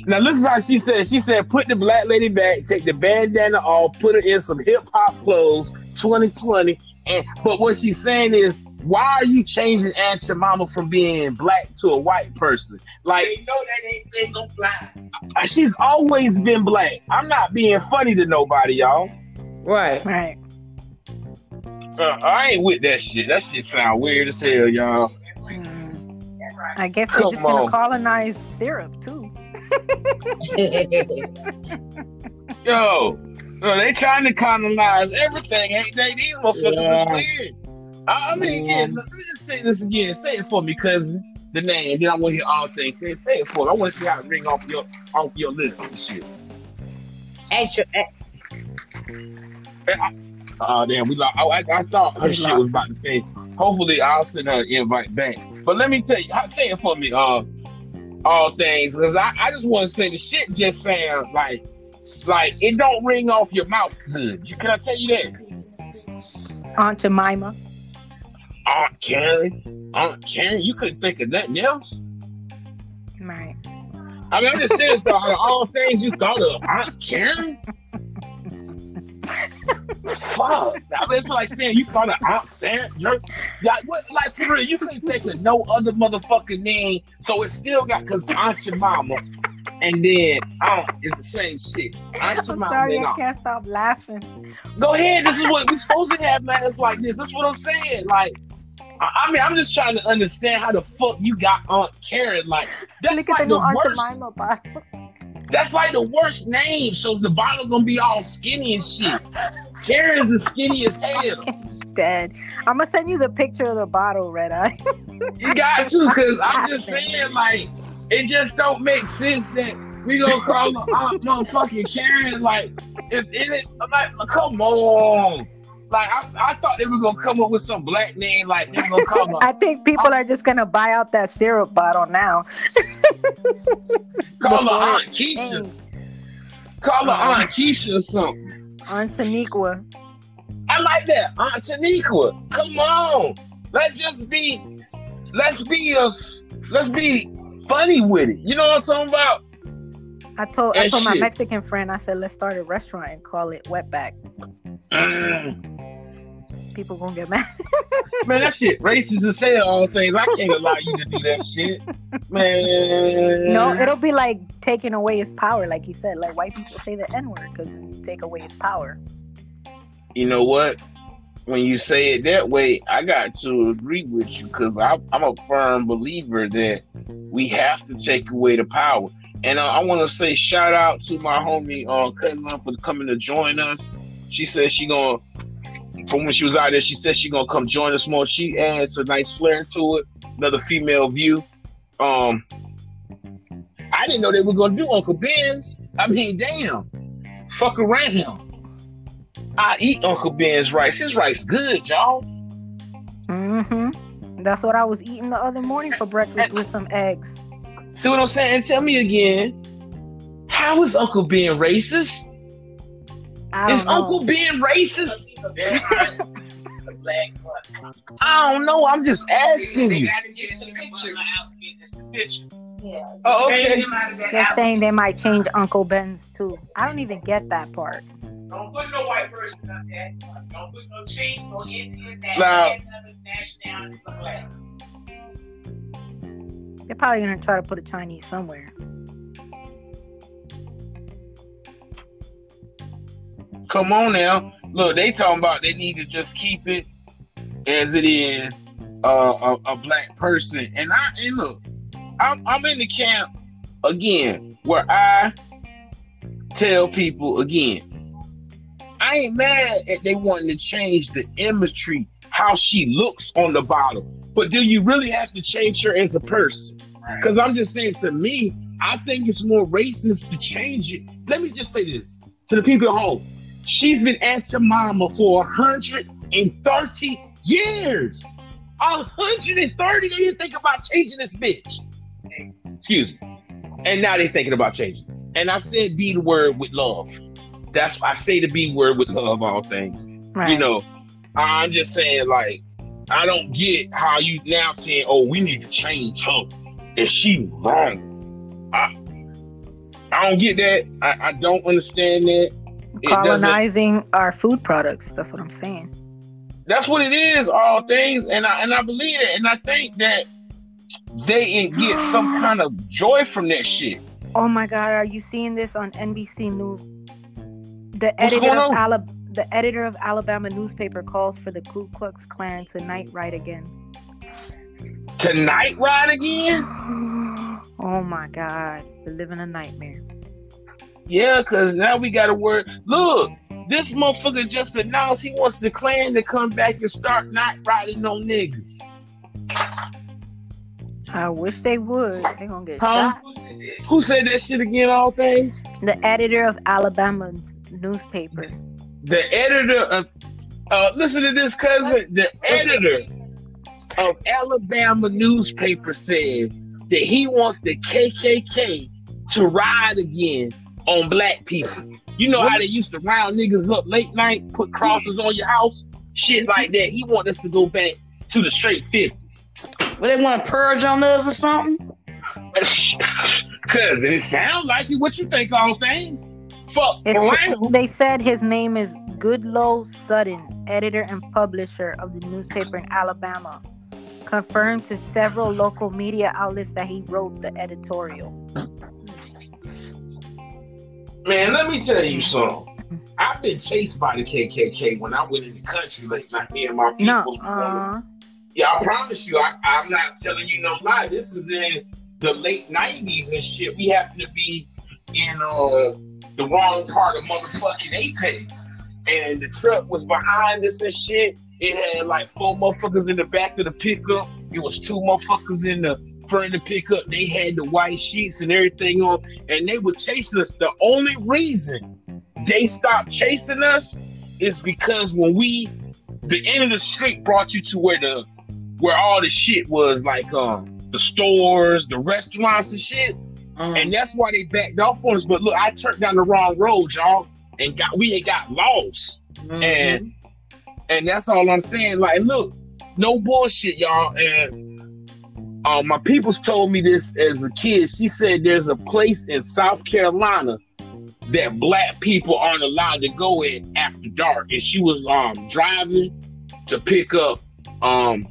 Now listen how she said. She said, put the black lady back, take the bandana off, put her in some hip hop clothes, 2020. And but what she's saying is why are you changing Aunt Mama from being black to a white person? Like, They know that ain't, ain't gonna fly. she's always been black. I'm not being funny to nobody, y'all. Right. Right. Uh, I ain't with that shit. That shit sound weird as hell, y'all. Mm. Right. I guess they're Come just gonna on. colonize syrup too. Yo, yo, they trying to colonize everything, ain't they? These motherfuckers Yeah. is weird. I, I mean, again, let me just say this again. Say it for me, cousin. The name. Then I want to hear all things. Say, say it for me. I want to see how it ring off your off your lips and shit. Ain't you, Oh damn, we lost. Oh, I, I thought her We shit lost. was about to say. Hopefully, I'll send her an invite back. But let me tell you, say it for me. Uh, all things, because I, I just want to say the shit just sound like, like it don't ring off your mouth good. Can I tell you that? Aunt Jemima. Aunt Karen, Aunt Karen, you couldn't think of nothing else. Right. I mean, I'm just serious though. Out of all things you thought of, Aunt Karen. Fuck. I mean, it's like saying you thought of Aunt Sandra. Like what? Like for real, you couldn't think of no other motherfucking name. So it still got because Aunt your mama, and then Aunt is the same shit. Aunt I'm your mama. sorry, I can't stop laughing. Go ahead. This is what we're supposed to have matters like this. That's what I'm saying. Like. I mean, I'm just trying to understand how the fuck you got Aunt Karen. Like, that's like the worst. That's like the worst name. So the bottle gonna be all skinny and shit. Karen's is skinny as hell. Dead. I'm gonna send you the picture of the bottle, Red Eye. You got to, cause I'm just saying, like, it just don't make sense that we gonna call her Aunt motherfucking Karen. Like, if it, I'm like, come on. Like, I, I thought they were gonna come up with some black name, like they were gonna call her, I think people are just gonna buy out that syrup bottle now. call her Before Aunt Keisha, changed. call her Uh-huh. Aunt Keisha or something. Aunt Shaniqua. I like that. Aunt Shaniqua. Come on. Let's just be let's be a let's be funny with it. You know what I'm talking about? I told I And told my. Mexican friend, I said, let's start a restaurant and call it Wetback. Mm. People gonna get mad. Man, that shit racist as hell, all things. I can't allow you to do that shit. Man. No, it'll be like taking away his power, like you said. Like white people say the N word because you take away his power. you know what? When you say it that way, I got to agree with you because I'm a firm believer that we have to take away the power. And uh, I want to say shout out to my homie uh, cousin for coming to join us. She said she gonna from when she was out there, she said she gonna come join us more. She adds a nice flair to it, another female view. Um, I didn't know they were gonna do Uncle Ben's. I mean, damn, fuck around. Him. I eat Uncle Ben's rice. His rice good, y'all. Mm-hmm. That's what I was eating the other morning for breakfast with some eggs. See what I'm saying? And tell me again, how is Uncle Ben racist? Is know. Uncle Ben racist? That's right. It's a black butt. I don't know. I'm just asking you. gotta get to the picture. It's the picture. Yeah. Oh, okay. him out of that They're saying they might change Uncle Ben's too. I don't even get that part. Don't put no white person up there. Don't put no cheat, no Indian, that Now- nationality look like. They're probably gonna try to put a Chinese somewhere. Come on now. Look, they talking about they need to just keep it as it is, uh, a, a black person. And I and look, I'm I'm in the camp again where I tell people again. I ain't mad at they wanting to change the imagery, how she looks on the bottle. But do you really have to change her as a person? Because I'm just saying, to me, I think it's more racist to change it. Let me just say this to the people at home. She's been Aunt Jemima for 130 years. 130, they didn't think about changing this bitch. Excuse me. And now they're thinking about changing. And I said be the word with love. That's I say the B word with love, all things. Right. You know, I'm just saying, like, I don't get how you now saying, oh, we need to change her. Is she wrong? I, I don't get that. I, I don't understand that. Colonizing our food products. That's what I'm saying. That's what it is, all things, and I and I believe it, and I think that they get some kind of joy from that shit. Oh my God, are you seeing this on NBC News? The What's editor of? Alabama, the editor of Alabama newspaper calls for the Ku Klux Klan to night ride again. Tonight ride again? oh my God, we're living a nightmare. Yeah, cause now we gotta work. Look, this motherfucker just announced he wants the Klan to come back and start not riding no niggas. I wish they would. They're gonna get Huh? shot. Who said that shit again? All things. The editor of Alabama's newspaper. The editor of. Uh, listen to this, cousin. The editor of Alabama newspaper said that he wants the KKK to ride again on black people. You know how they used to round niggas up late night, put crosses on your house, shit like that. He want us to go back to the straight fifties. Well, they want to purge on us or something? Cause it sounds like it. What you think, all things? Fuck they said his name is Goodloe Sutton, editor and publisher of the newspaper in Alabama. Confirmed to several local media outlets that he wrote the editorial. Man, let me tell you something. I've been chased by the KKK when I went in the country late night. Me and my people. No, uh, Yeah, I promise you, I, I'm not telling you no lie. This is in the late '90s and shit. We happen to be in uh, the wrong part of motherfucking Apex, and the truck was behind us and shit. It had like four motherfuckers in the back of the pickup. It was two motherfuckers in the front of the pickup. They had the white sheets and everything on, and they were chasing us. The only reason they stopped chasing us is because when we, the end of the street brought you to where the where all the shit was like um the stores, the restaurants and shit. Um, And that's why they backed off on us. But look, I turned down the wrong road, y'all, and got we had got lost. mhm. And and that's all I'm saying. Like, look, no bullshit, y'all. And um, my peoples told me this as a kid. She said there's a place in South Carolina that black people aren't allowed to go in after dark. And she was um driving to pick up um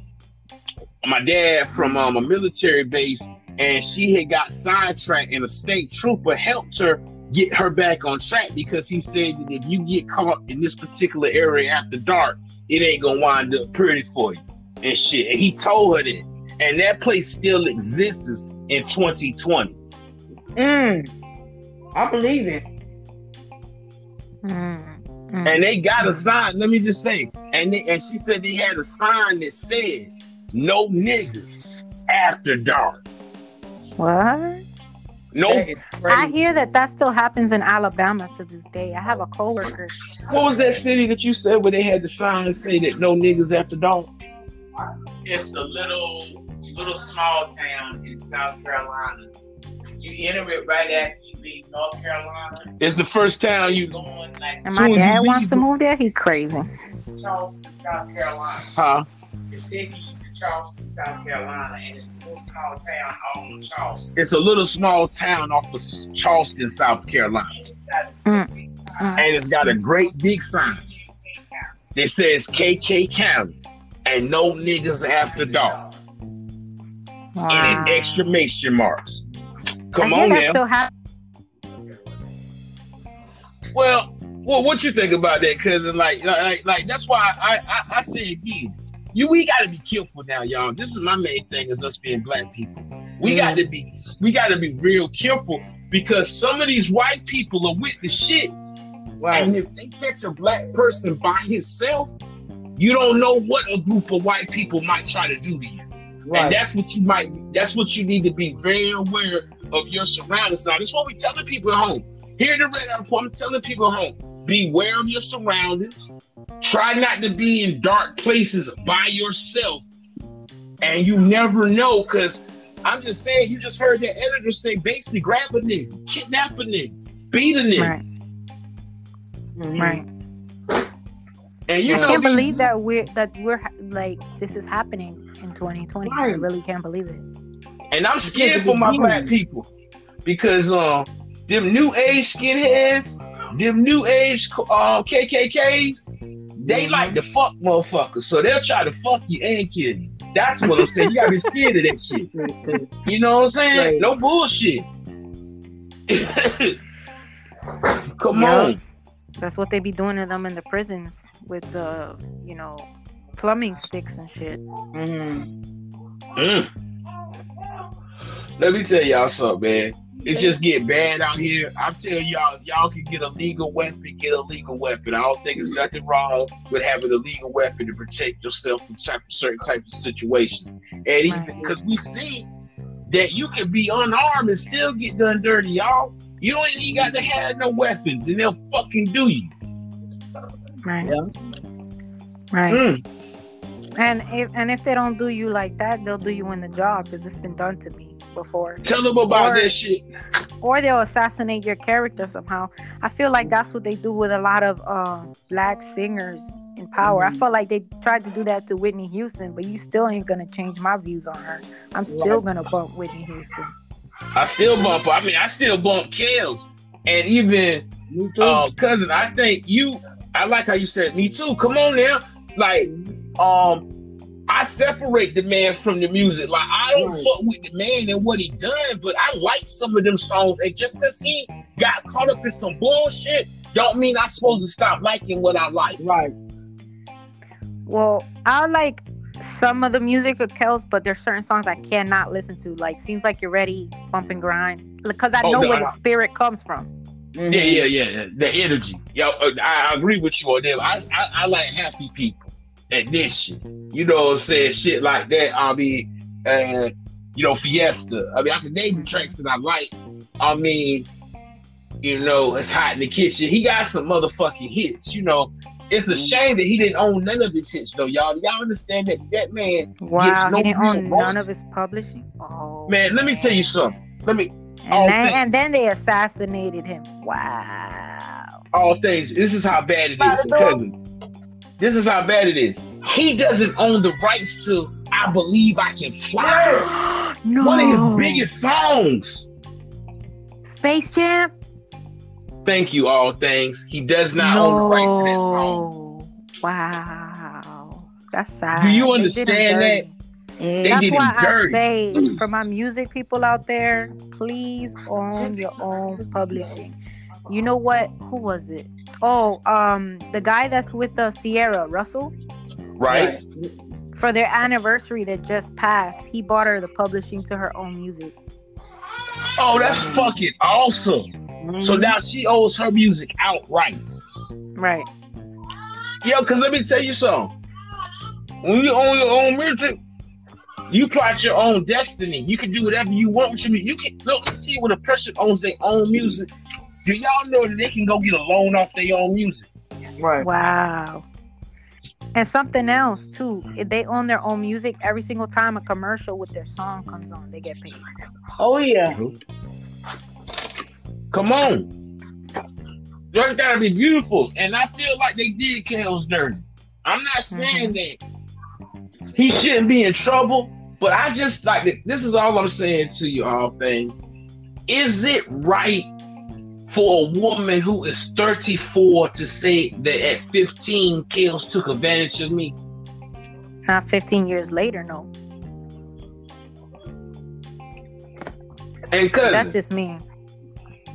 my dad from um, a military base, and she had got sidetracked, and a state trooper helped her get her back on track because he said that if you get caught in this particular area after dark, it ain't gonna wind up pretty for you and shit. And he told her that, and that place still exists in 2020. Mm. I believe it. mm, mm. And they got a sign. Let me just say, and they, and she said they had a sign that said "No niggas after dark." what? No, I hear that that still happens in Alabama to this day. I have a coworker. what was that city that you said where they had the sign that say that no niggas after dark? It's a little, little small town in South Carolina. You enter it right after you leave North Carolina. It's the first town You you, going like And my dad wants leave- to move there. He crazy. Charleston, South Carolina. huh? It's taking you to Charleston, South Carolina, and it's a little small town off of Charleston. It's a little small town off of Charleston, South Carolina, And it's got a Mm, big sign. mm. and it's got a great big sign that says KK County and no niggas after dark and Wow. an exclamation marks. Come I on now. still. Well, well, what you think about that? cousin? like, like, like that's why I, I, I say again, you we got to be careful now, y'all. This is my main thing is us being black people. We got to be, we got to be real careful because some of these white people are with the shits, Right. and if they catch a black person by himself, you don't know what a group of white people might try to do to you. And that's what you might that's what you need to be very aware of your surroundings. Now, this is what we telling people at home. Here in the Red Apple, I'm telling people at home, beware of your surroundings. Try not to be in dark places by yourself. And you never know, because I'm just saying, you just heard that editor say basically grab a nigga, kidnap a nigga, beat a nigga. Right, Mhm. right. And you I know, can't believe that we're that we're like this is happening in 2020. I really can't believe it. And I'm scared for my black people because um, them new age skinheads, them new age uh, KKKs, They Mhm. like to fuck motherfuckers, so they'll try to fuck you and kill you. That's what I'm saying. You gotta be scared of that shit. You know what I'm saying? Right. No bullshit. Come Yeah. on. That's what they be doing to them in the prisons with the, you know, plumbing sticks and shit. Mhm. Mm. Let me tell y'all something, man. It's just getting bad out here. I'm telling y'all, if y'all can get a legal weapon, get a legal weapon. I don't think there's nothing wrong with having a legal weapon to protect yourself from type certain types of situations. And even because we see that you can be unarmed and still get done dirty, y'all. You don't even got to have no weapons, and they'll fucking do you. Right. Yeah. Right. Mm. And if and if they don't do you like that, they'll do you in the job because it's been done to me before. Tell them about Or- that shit. Or they'll assassinate your character somehow. I feel like that's what they do with a lot of uh, black singers in power. I Mhm. felt like they tried to do that to Whitney Houston, but you still ain't gonna change my views on her. I'm still Right. gonna bump Whitney Houston. I still bump. I mean, I still bump Kells, and even Me uh, cousin, I think you. I like how you said me too. Come on now, like um, I separate the man from the music. Like I don't Right. fuck with the man and what he done, but I like some of them songs. And just because he got caught up in some bullshit, don't mean I'm supposed to stop liking what I like. right. Well, I like some of the music of Kells, but there's certain songs I cannot listen to. Like "Seems Like You're Ready," "Bump and Grind," because I Oh, know no, where I- the spirit comes from. Yeah, yeah, yeah, yeah. The energy. Yo, uh, I, I agree with you on that. I, I, I like happy people and this shit. You know what I'm saying? Shit like that. I mean, uh, you know, Fiesta. I mean, I can name the tracks that I like. I mean, you know, it's hot in the kitchen. He got some motherfucking hits. You know, it's a shame that he didn't own none of his hits, though, y'all. Y'all understand that that man, Wow, no he didn't real own none of his publishing. Oh, man. Let me tell you something. Let me And, all then, and then they assassinated him. Wow. all things. This is how bad it is, cousin. This is how bad it is. He doesn't own the rights to "I Believe I Can Fly," no. one of his biggest songs. Space Jam. Thank you, all things. He does not own the rights to that song. Wow. That's sad. Do you They did him understand that? They That's why I say for my music people out there, please own your own publishing. You know what? Who was it? Oh, um, the guy that's with the Ciara Russell Right? for their anniversary that just passed. He bought her the publishing to her own music. Oh, that's fucking awesome. Mhm. So now she owes her music outright. Right. Yo, cause let me tell you something. When you own your own music, you plot your own destiny. You can do whatever you want with your music. You can look let me tell you when a person owns their own music. Do y'all know that they can go get a loan off their own music? right. Wow. And something else too. If they own their own music, every single time a commercial with their song comes on, they get paid. Oh yeah. Come on. That's gotta be beautiful. And I feel like they did Kells dirty. I'm not mm-hmm. saying that he shouldn't be in trouble, but I just like this is all I'm saying to you all things. Is it right for a woman who is 34 to say that at 15 Kells took advantage of me? Not 15 years later, no. And cousin, That's just me.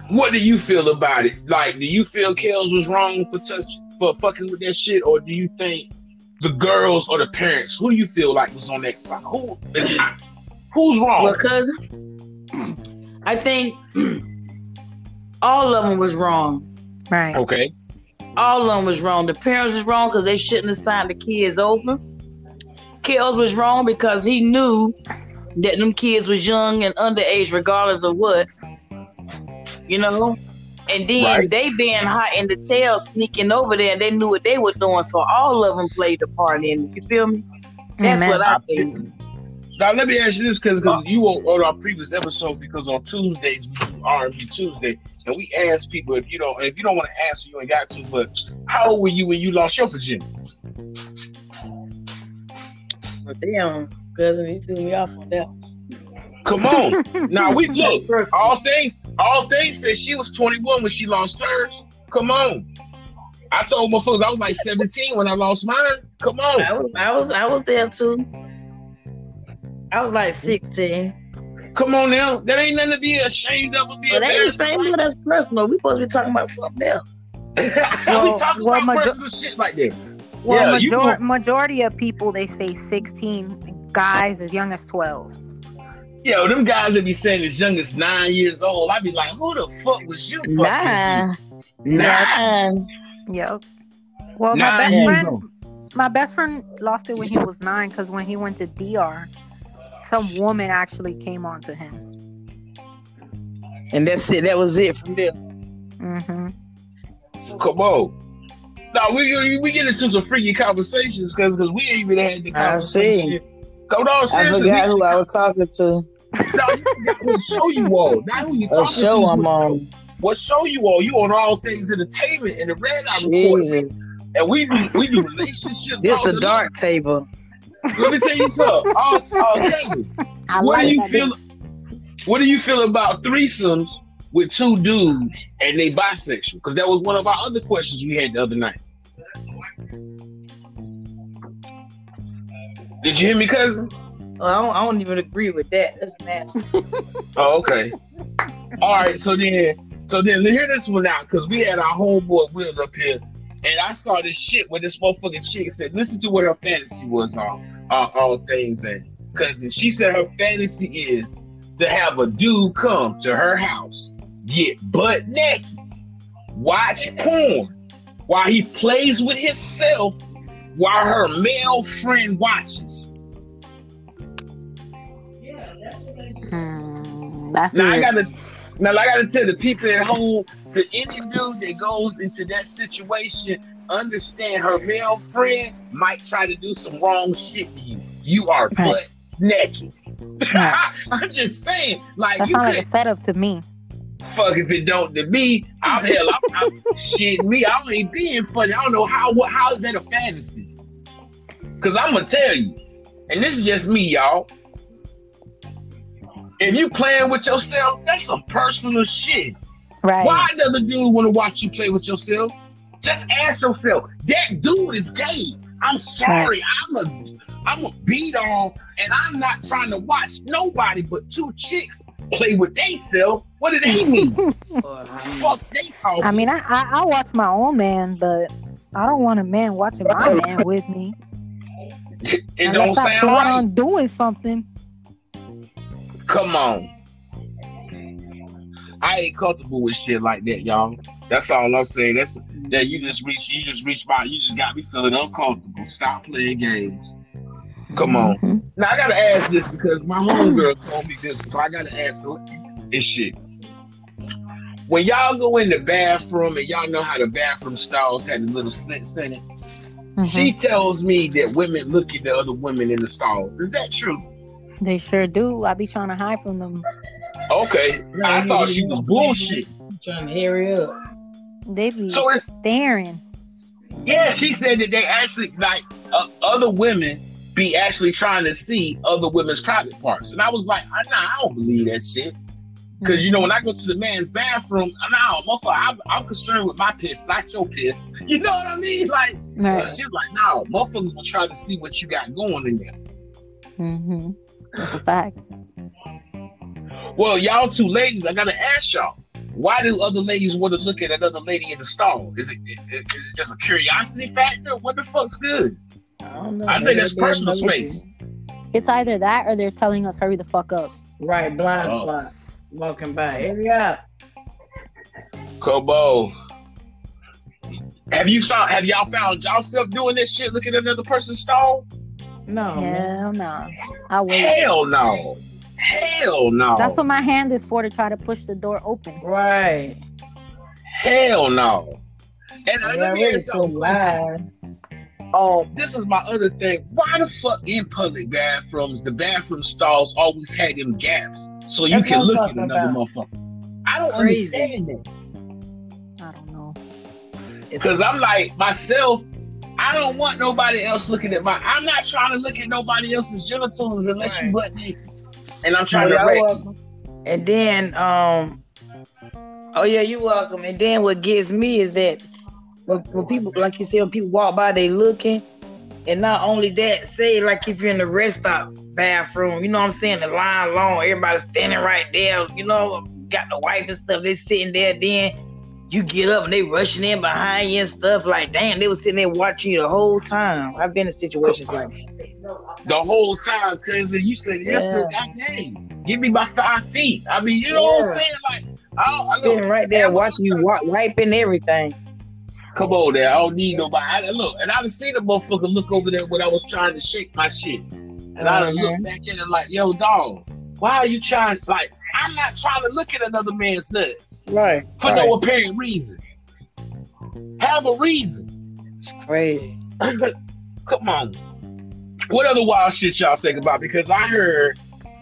what do you feel about it? Like, do you feel Kells was wrong for touch for fucking with that shit, or do you think the girls or the parents, who you feel like was on that side? Who who's wrong? Well, cousin, I think all of them was wrong. Right. okay, All of them was wrong. The parents was wrong because they shouldn't have signed the kids over. Kells was wrong because he knew that them kids was young and underage, regardless of what. You know? And then Right. they being hot in the tail, sneaking over there, and they knew what they were doing. So all of them played a part in it. You feel me? That's Amen. what I think. Now let me ask you this, because you were on our previous episode, because on Tuesdays we do R&B Tuesday, and we ask people if you don't if you don't want to answer, you ain't got to. But how old were you when you lost your virginity? But damn, cousin, you threw me off on that. Come on, now we look. All things, all things said she was 21 when she lost hers. Come on. I told my folks I was like 17 when I lost mine. Come on. I was, I was, I was there too. I was like 16. Come on now. That ain't nothing to be ashamed of. or Be But they ain't embarrassed saying no, that's personal. We supposed to be talking about something else. How Well- we talking well, about majo- personal shit like that? Well, Yeah, major- go- majority of people they say 16, guys as young as 12. Yo, them guys that be saying as young as nine years old, I'd be like, who the fuck was you? fucking Nah, nah. Yep. Well, Nine my best friend, old. my best friend lost it when he was nine because when he went to DR, some woman actually came on to him. And that's it. That was it from there. hmm Come on. No, we we get into some freaky conversations because because we ain't even had the conversation. I conversation. see. Come on, I forgot we- who I was talking to. No, you forgot what show you all. Not who you A talking show to. I'm on. What show you all? You on all things entertainment and the red eye report. Jesus. And we do we do relationships. This the dark table. Let me tell you something. I'll, I'll tell you. I What like do you that. feel? What do you feel about threesomes with two dudes and they bisexual? Because that was one of our other questions we had the other night. Did you hear me, cousin? Oh, I, don't, I don't even agree with that. That's nasty. Oh, okay. All right. So then, so then, hear this one out because we had our homeboy Will up here, and I saw this shit where this motherfucking chick said, "Listen to what her fantasy was on on all things." And cousin, she said her fantasy is to have a dude come to her house, get butt naked, watch porn while he plays with himself, while her male friend watches. Hmm, that's Now I gotta now I gotta tell the people at home to any dude that goes into that situation, understand her male friend might try to do some wrong shit to you. You are Right. butt naked. Right. I'm just saying, like That you sounds like a setup to me. fuck if it don't to me. I'm hell, I'm, I'm shit me. I ain't being funny. I don't know how what how is that a fantasy? Cause I'm gonna tell you, and this is just me, y'all. If you playing with yourself, that's some personal shit. Right. Why does a dude want to watch you play with yourself? Just ask yourself, that dude is gay. I'm sorry. I'm a I'm a beat on and I'm not trying to watch nobody but two chicks play with themselves. What do they mean? Fuck they talking. I mean, I, I I watch my own man, but I don't want a man watching my man with me. it don't Unless I sound plan right. on doing something. Come on. I ain't comfortable with shit like that, y'all. That's all I'm saying. That's that you just reach you just reach by you just got me feeling uncomfortable. Stop playing games. Come on. Mhm. Now I gotta ask this because my homegirl told me this, so I gotta ask this shit. When y'all go in the bathroom and y'all know how the bathroom stalls had the little slits in it, Mhm. she tells me that women look at the other women in the stalls. Is that true? They sure do. I be trying to hide from them. Okay, I thought she was bullshit. Trying to hurry up. They be So staring. Yeah, she said that they actually like uh, other women be actually trying to see other women's private parts, and I was like, I, nah, I don't believe that shit. Because you know, when I go to the man's bathroom, nah, motherfucker, I'm, I'm concerned with my piss, not your piss. You know what I mean? Like, Right. she's like, no, motherfuckers will try to see what you got going in there. Mm-hmm. That's a fact. Well, y'all two ladies, I gotta ask y'all, why do other ladies want to look at another lady in the stall? Is it, is it just a curiosity factor? What the fuck's good? I don't know. I think that's Maybe personal space. It's either that or they're telling us hurry the fuck up. Right, blind Oh. spot. Walking by. Hurry up. Kobo. Have you found? Have y'all found yourself doing this shit? Looking at another person's stall? No. Hell no. I wait. Hell no. Hell no. That's what my hand is for to try to push the door open. Right. Hell no. And Yeah, uh, let me really ask so y'all, live. um, this is my other thing. Why the fuck in public bathrooms, the bathroom stalls always had them gaps so you That's can look at another about. motherfucker? I don't Crazy. understand that. I don't know. Because I'm like myself, I don't want nobody else looking at my. I'm not trying to look at nobody else's genitals unless you butt naked. And I'm trying Y'all to wreck. And then, um, oh yeah, you're welcome. And then what gets me is that when, when people, like you said, when people walk by, they looking. And not only that, say like if you're in the rest stop bathroom, you know what I'm saying? The line long, everybody's standing right there, you know, got the wipe and stuff, they sitting there, then you get up and they rushing in behind you and stuff. Like, damn, they was sitting there watching you the whole time. I've been in situations like that. The whole time, cause you said Yeah. yesterday, hey, give me my five feet. I mean, you know what I'm saying? Like, I I Sitting right there watching you wa- wiping everything. come on there. I don't need nobody. I, look, and I done seen a motherfucker look over there when I was trying to shake my shit. And I done Uh-huh. look back in and like, yo, dog, why are you trying? to, Like, I'm not trying to look at another man's nuts Right. for right. no apparent reason. Have a reason. It's crazy. Come on. What other wild shit y'all think about? Because I heard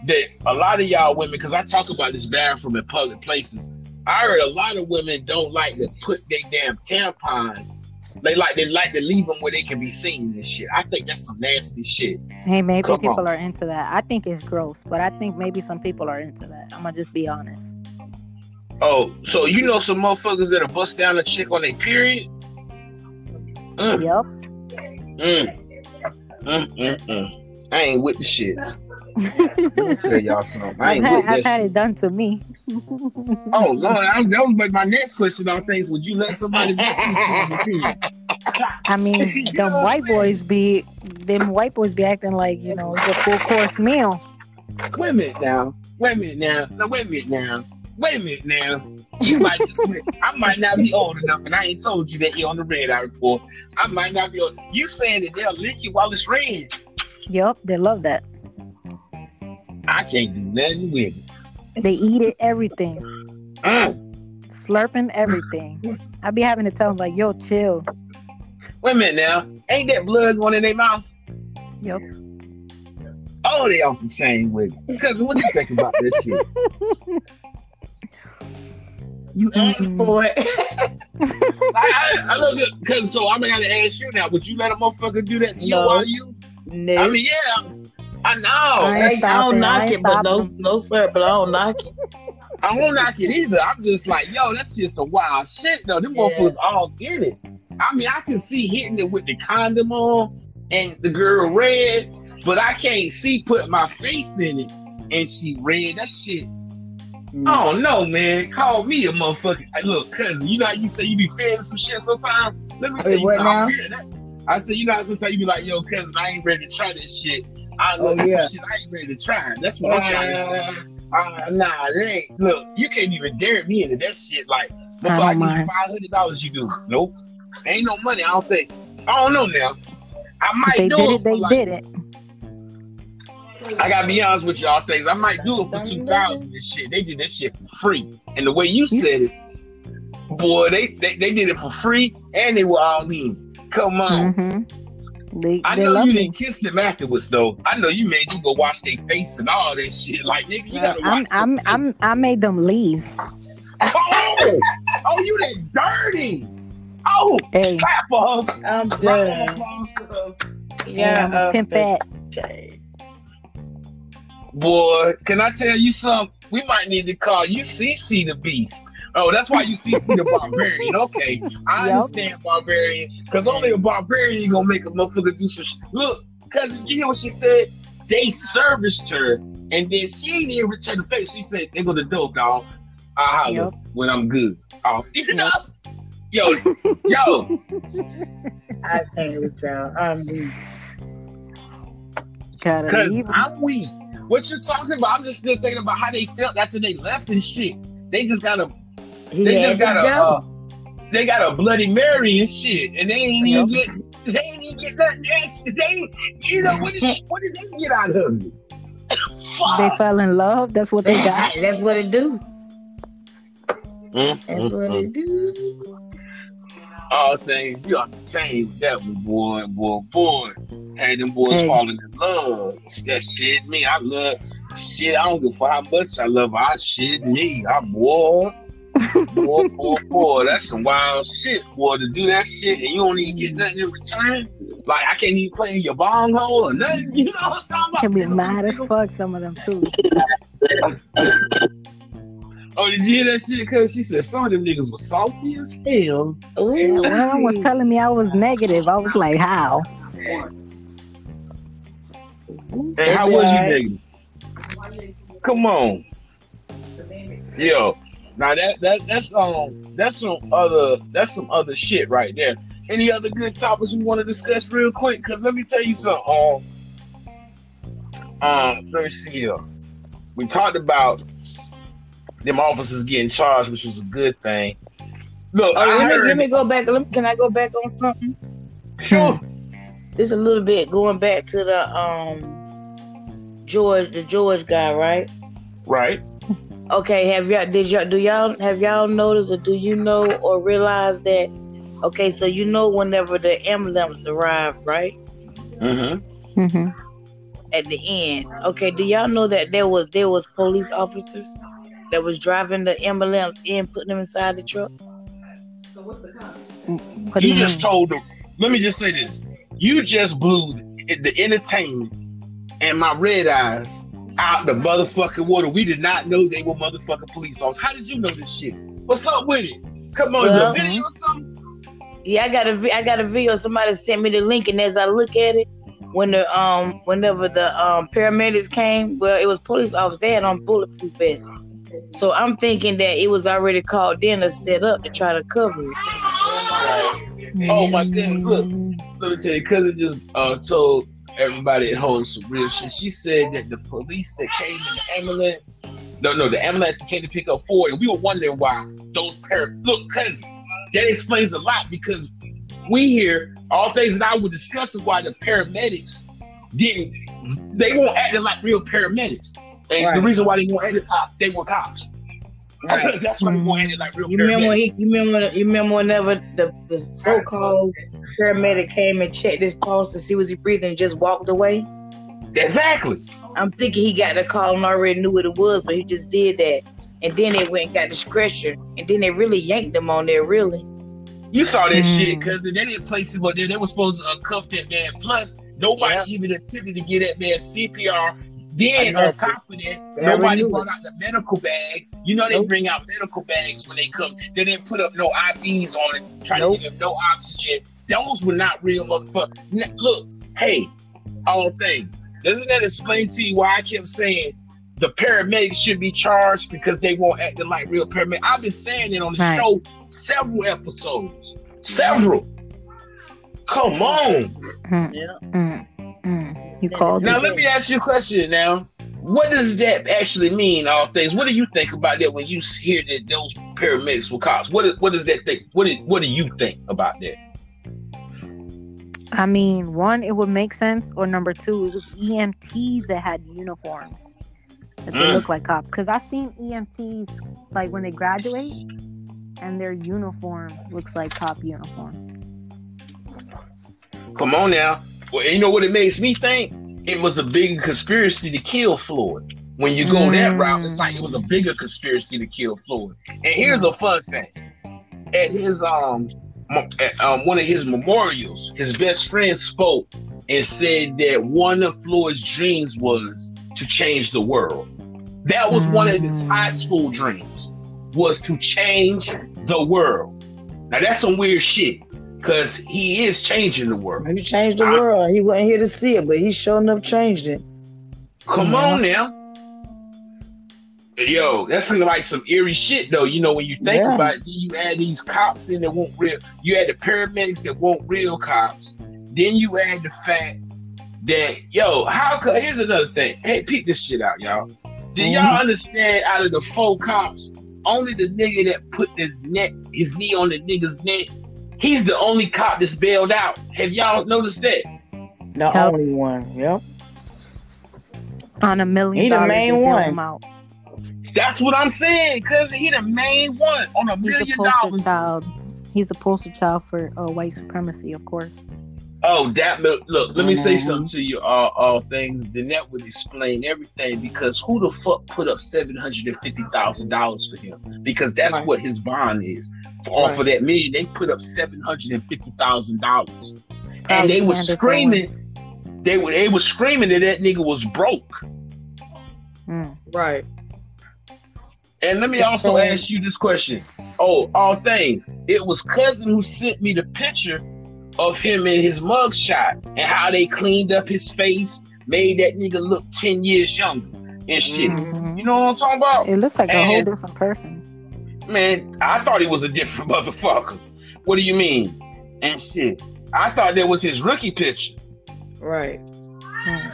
that a lot of y'all women, because I talk about this bathroom in public places, I heard a lot of women don't like to put their damn tampons. They like they like to leave them where they can be seen and shit. I think that's some nasty shit. Hey, maybe Come people on. are into that. I think it's gross, but I think maybe some people are into that. I'm gonna just be honest. Oh, so you know some motherfuckers that'll bust down a chick on a period? Mm, Yep. mm, mm, mm, mm. I ain't with the shit. Let me tell y'all something. I I've had, I've had it done to me. Oh Lord, I that was my, my next question on things. Would you let somebody? I mean, them white boys be, them white boys be acting like you know it's a full course meal. Wait a minute now. Wait a minute now. No, wait a minute now. Wait a minute now. You might just. I might not be old enough, and I ain't told you that you're on the red eye report. I might not be. Old. You saying that they'll lick you while it's red? Yep, they love that. I can't do nothing with it. They eat it, everything, Mm. slurping everything. I be having to tell them like, yo, chill. Wait a minute now. Ain't that blood going in their mouth? Yep. Oh, they off the chain with it. Because what you think about this shit? You asked Mm-mm. for it. I, I, I look because so I'm gonna ask you now. Would you let a motherfucker do that to you No. while you? no. I mean, yeah, I know. I I, don't stopping. I knock ain't it, but no, stopping. no sir, but I don't knock it. I won't knock it either. I'm just like, yo, that's just a wild shit though. Them Yeah. motherfuckers all get it. I mean, I can see hitting it with the condom on and the girl red, but I can't see putting my face in it and she red. That shit. I don't know, man. Call me a motherfucker. Hey, Look, cousin, you know how you say you be feeling some shit sometimes? Let me tell Wait, you something. I feel that. I say, you know how sometimes you be like, yo, cousin, I ain't ready to try this shit. I Oh, look yeah. shit I ain't ready to try. That's what I'm trying to Uh, do. Uh, nah, it ain't. Look, you can't even dare me into that shit. Like, before I I, don't give you five hundred dollars, you do. Nope, ain't no money. I don't think. I don't know now. I might they do did it. it, they like, did it. I gotta be honest with y'all. Things I might do it for two thousand and shit. They did this shit for free, and the way you said it, boy, they they, they did it for free, and they were all in. Come on. hmm They, I they know you it. didn't kiss them afterwards, though. I know you made you go wash their face and all that shit. Like, nigga, you gotta I'm, wash. I'm, your face. I'm, I made them leave. Oh, oh, you that dirty. Oh, Hey, clap for her. I'm Round done. applause yeah, I'm uh, pimp that. okay. Boy, can I tell you something? We might need to call you CC the Beast. Oh, that's why you CC the Barbarian. Okay, I Yup. understand Barbarian, because only a Barbarian gonna make a motherfucker do some sh- Look, because you hear what she said? They serviced her, and then she ain't even return the face. She said, they go to dope, dog. I'll holler Yup. when I'm good. Oh, you know? Yo, yo, I can't with y'all. I'm weak. Cause. I'm weak. What you talking about? I'm just still thinking about how they felt after they left and shit. They just got a, He they just got a, go. uh, they got a Bloody Mary and shit, and they ain't even Yep. get, they ain't even get nothing extra. They, ain't- you know, what did, what did they get out of it? They fell in love. That's what they got. That's what it do. Mm, That's what it do. All things you have to change that one, boy, boy, boy. Had them boys Hey. falling in love. That shit me. I love shit. I don't give a fuck how much I love her. I shit me. I boy. Boy, boy, boy, that's some wild shit, boy. To do that shit and you don't even get nothing in return. Like I can't even play in your bong hole or nothing. You know what I'm talking about? Can be mad as fuck. Some of them too. Oh, did you hear that shit? Cause she said some of them niggas was salty as hell. Yeah, Ron was telling me I was negative. I was like, how? And how was you negative? Come on, yo. Now that that that's um that's some other that's some other shit right there. Any other good topics we want to discuss real quick? Cause let me tell you something. Um, um let me see here. We talked about them officers getting charged, which was a good thing. Look, Oh, I let, me, let me go back. Let me, can I go back on something? sure. This a little bit going back to the um George, the George guy, right? Right. Okay, have y'all did y'all do y'all have y'all noticed or do you know or realize that? Okay, so you know whenever the ambulance arrive, right Mm-hmm. Mm-hmm. at the end. Okay, do y'all know that there was there was police officers that was driving the ambulance in, putting them inside the truck? What do You you just mean? told them. Let me just say this. You just blew the, the entertainment and my red eyes out the motherfucking water. We did not know they were motherfucking police officers. How did you know this shit? What's up with it? Come on, Well- is a video or something? Yeah, I got a vi- I got a video. Somebody sent me the link, and as I look at it, when the um whenever the um paramedics came, well, it was police officers. They had on bulletproof vests. So I'm thinking that it was already called in or set up to try to cover it. Oh my goodness, look. Let me tell you, cousin just uh, told everybody at home some real shit. She said that the police that came in the ambulance, no, no, the ambulance that came to pick up Floyd, and we were wondering why those pair. Look, cousin, that explains a lot because we hear all things that I would discuss is why the paramedics didn't. They weren't acting like real paramedics, and the reason why they weren't acting cops, they were cops. That's why they weren't like real You remember when he, you remember you remember whenever the, the so-called paramedic came and checked his pulse to see was he breathing and just walked away? Exactly. I'm thinking he got the call and already knew what it was, but he just did that. And then they went and got the stretcher, and then they really yanked him on there, really. You saw that Mm. shit because they didn't place him up there. They were supposed to uh, cuff that man. Plus, nobody Yeah. even attempted to get that man CPR. Then, on top of that, They nobody brought out the medical bags. You know, they Nope. bring out medical bags when they come. They didn't put up no IVs on it, trying Nope. to give him no oxygen. Those were not real motherfuckers. Look, hey, all things. Doesn't that explain to you why I kept saying the paramedics should be charged because they won't act like real paramedics? I've been saying it on the Right. show several episodes. Several. Come on. Mm, Yeah. mm, mm. You called Now let me ask you a question now. What does that actually mean, all things? What do you think about that when you hear that those pyramids were cops? What what does that think? What do, what do you think about that? I mean, one, it would make sense, or number two, it was EMTs that had uniforms that they Mm. look like cops. Because I've seen EMTs like when they graduate, and their uniform looks like cop uniform. Come on now. Well, you know what it makes me think? It was a big conspiracy to kill Floyd. When you go that Mm. route, it's like it was a bigger conspiracy to kill Floyd. And here's a fun fact: at his um, at, um one of his memorials, his best friend spoke and said that one of Floyd's dreams was to change the world. That was one of his Mm. high school dreams was to change the world. Now that's some weird shit because he is changing the world. He changed the world. He wasn't here to see it, but he sure enough changed it. Come Yeah. on now. Yo, that's like some eerie shit though. You know, when you think Yeah. about it, you add these cops in that won't real you add the paramedics that won't real cops. Then you add the fact that yo, how could here's another thing. Hey, peep this shit out, y'all. Do Mhm. y'all understand out of the four cops, only the nigga that put his neck, his knee on the nigga's neck, he's the only cop that's bailed out. Have y'all noticed that? The Yep. only one. Yep. On a million He the main one. That's what I'm saying, cause he the main one on a He's a million poster dollars. child. He's a poster child for uh, white supremacy, of course. Oh, that look, look let me say Mhm. something to you. All, all things. Then that would explain everything. Because who the fuck put up seven hundred and fifty thousand dollars for him? Because that's Right. what his bond is. Off Right. of that million, they put up seven hundred and fifty thousand dollars, and they were screaming. Owens. They were they were screaming that that nigga was broke. Mm. Right. And let me also Same. ask you this question. Oh, all things. It was cousin who sent me the picture of him in his mugshot and how they cleaned up his face, made that nigga look 10 years younger and shit. Mhm. You know what I'm talking about? It looks like a whole different person. Man, I thought he was a different motherfucker. What do you mean? And shit. I thought that was his rookie picture. Right. Mm.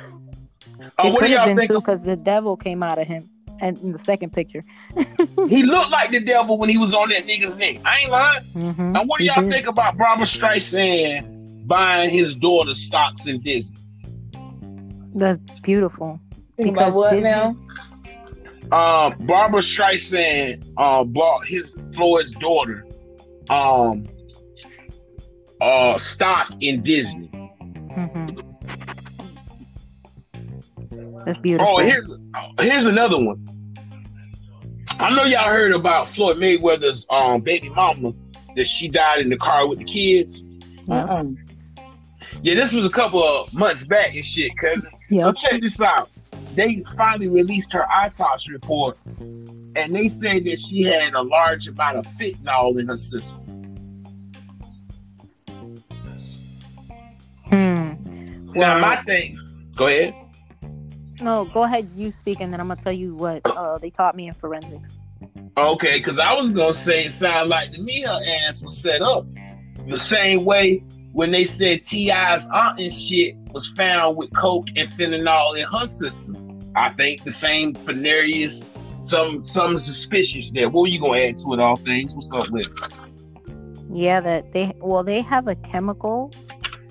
Oh, it what could have y'all been think? too because the devil came out of him and in the second picture. He looked like the devil when he was on that nigga's neck. I ain't lying. Mm-hmm. And what do y'all did. think about Barbra Streisand buying his daughter stocks in Disney? That's beautiful. Think Because what Disney- now? Um, Barbra Streisand uh, bought his Floyd's daughter um uh stock in Disney. That's beautiful. Oh, here's here's another one. I know y'all heard about Floyd Mayweather's um baby mama that she died in the car with the kids. Yeah. Uh-uh. Yeah, this was a couple of months back and shit, cousin. So check this out. They finally released her autopsy report, and they said that she had a large amount of fentanyl in her system. Hmm. Now, Well- my thing. Go ahead. No, go ahead. You speak, and then I'm gonna tell you what uh, they taught me in forensics. Okay, because I was gonna say it sounded like to me her ass was set up the same way when they said Ti's aunt and shit was found with coke and fentanyl in her system. I think the same Fenarius, some some suspicious there. What were you gonna add to it? All things. What's up with? it? Yeah, that they well they have a chemical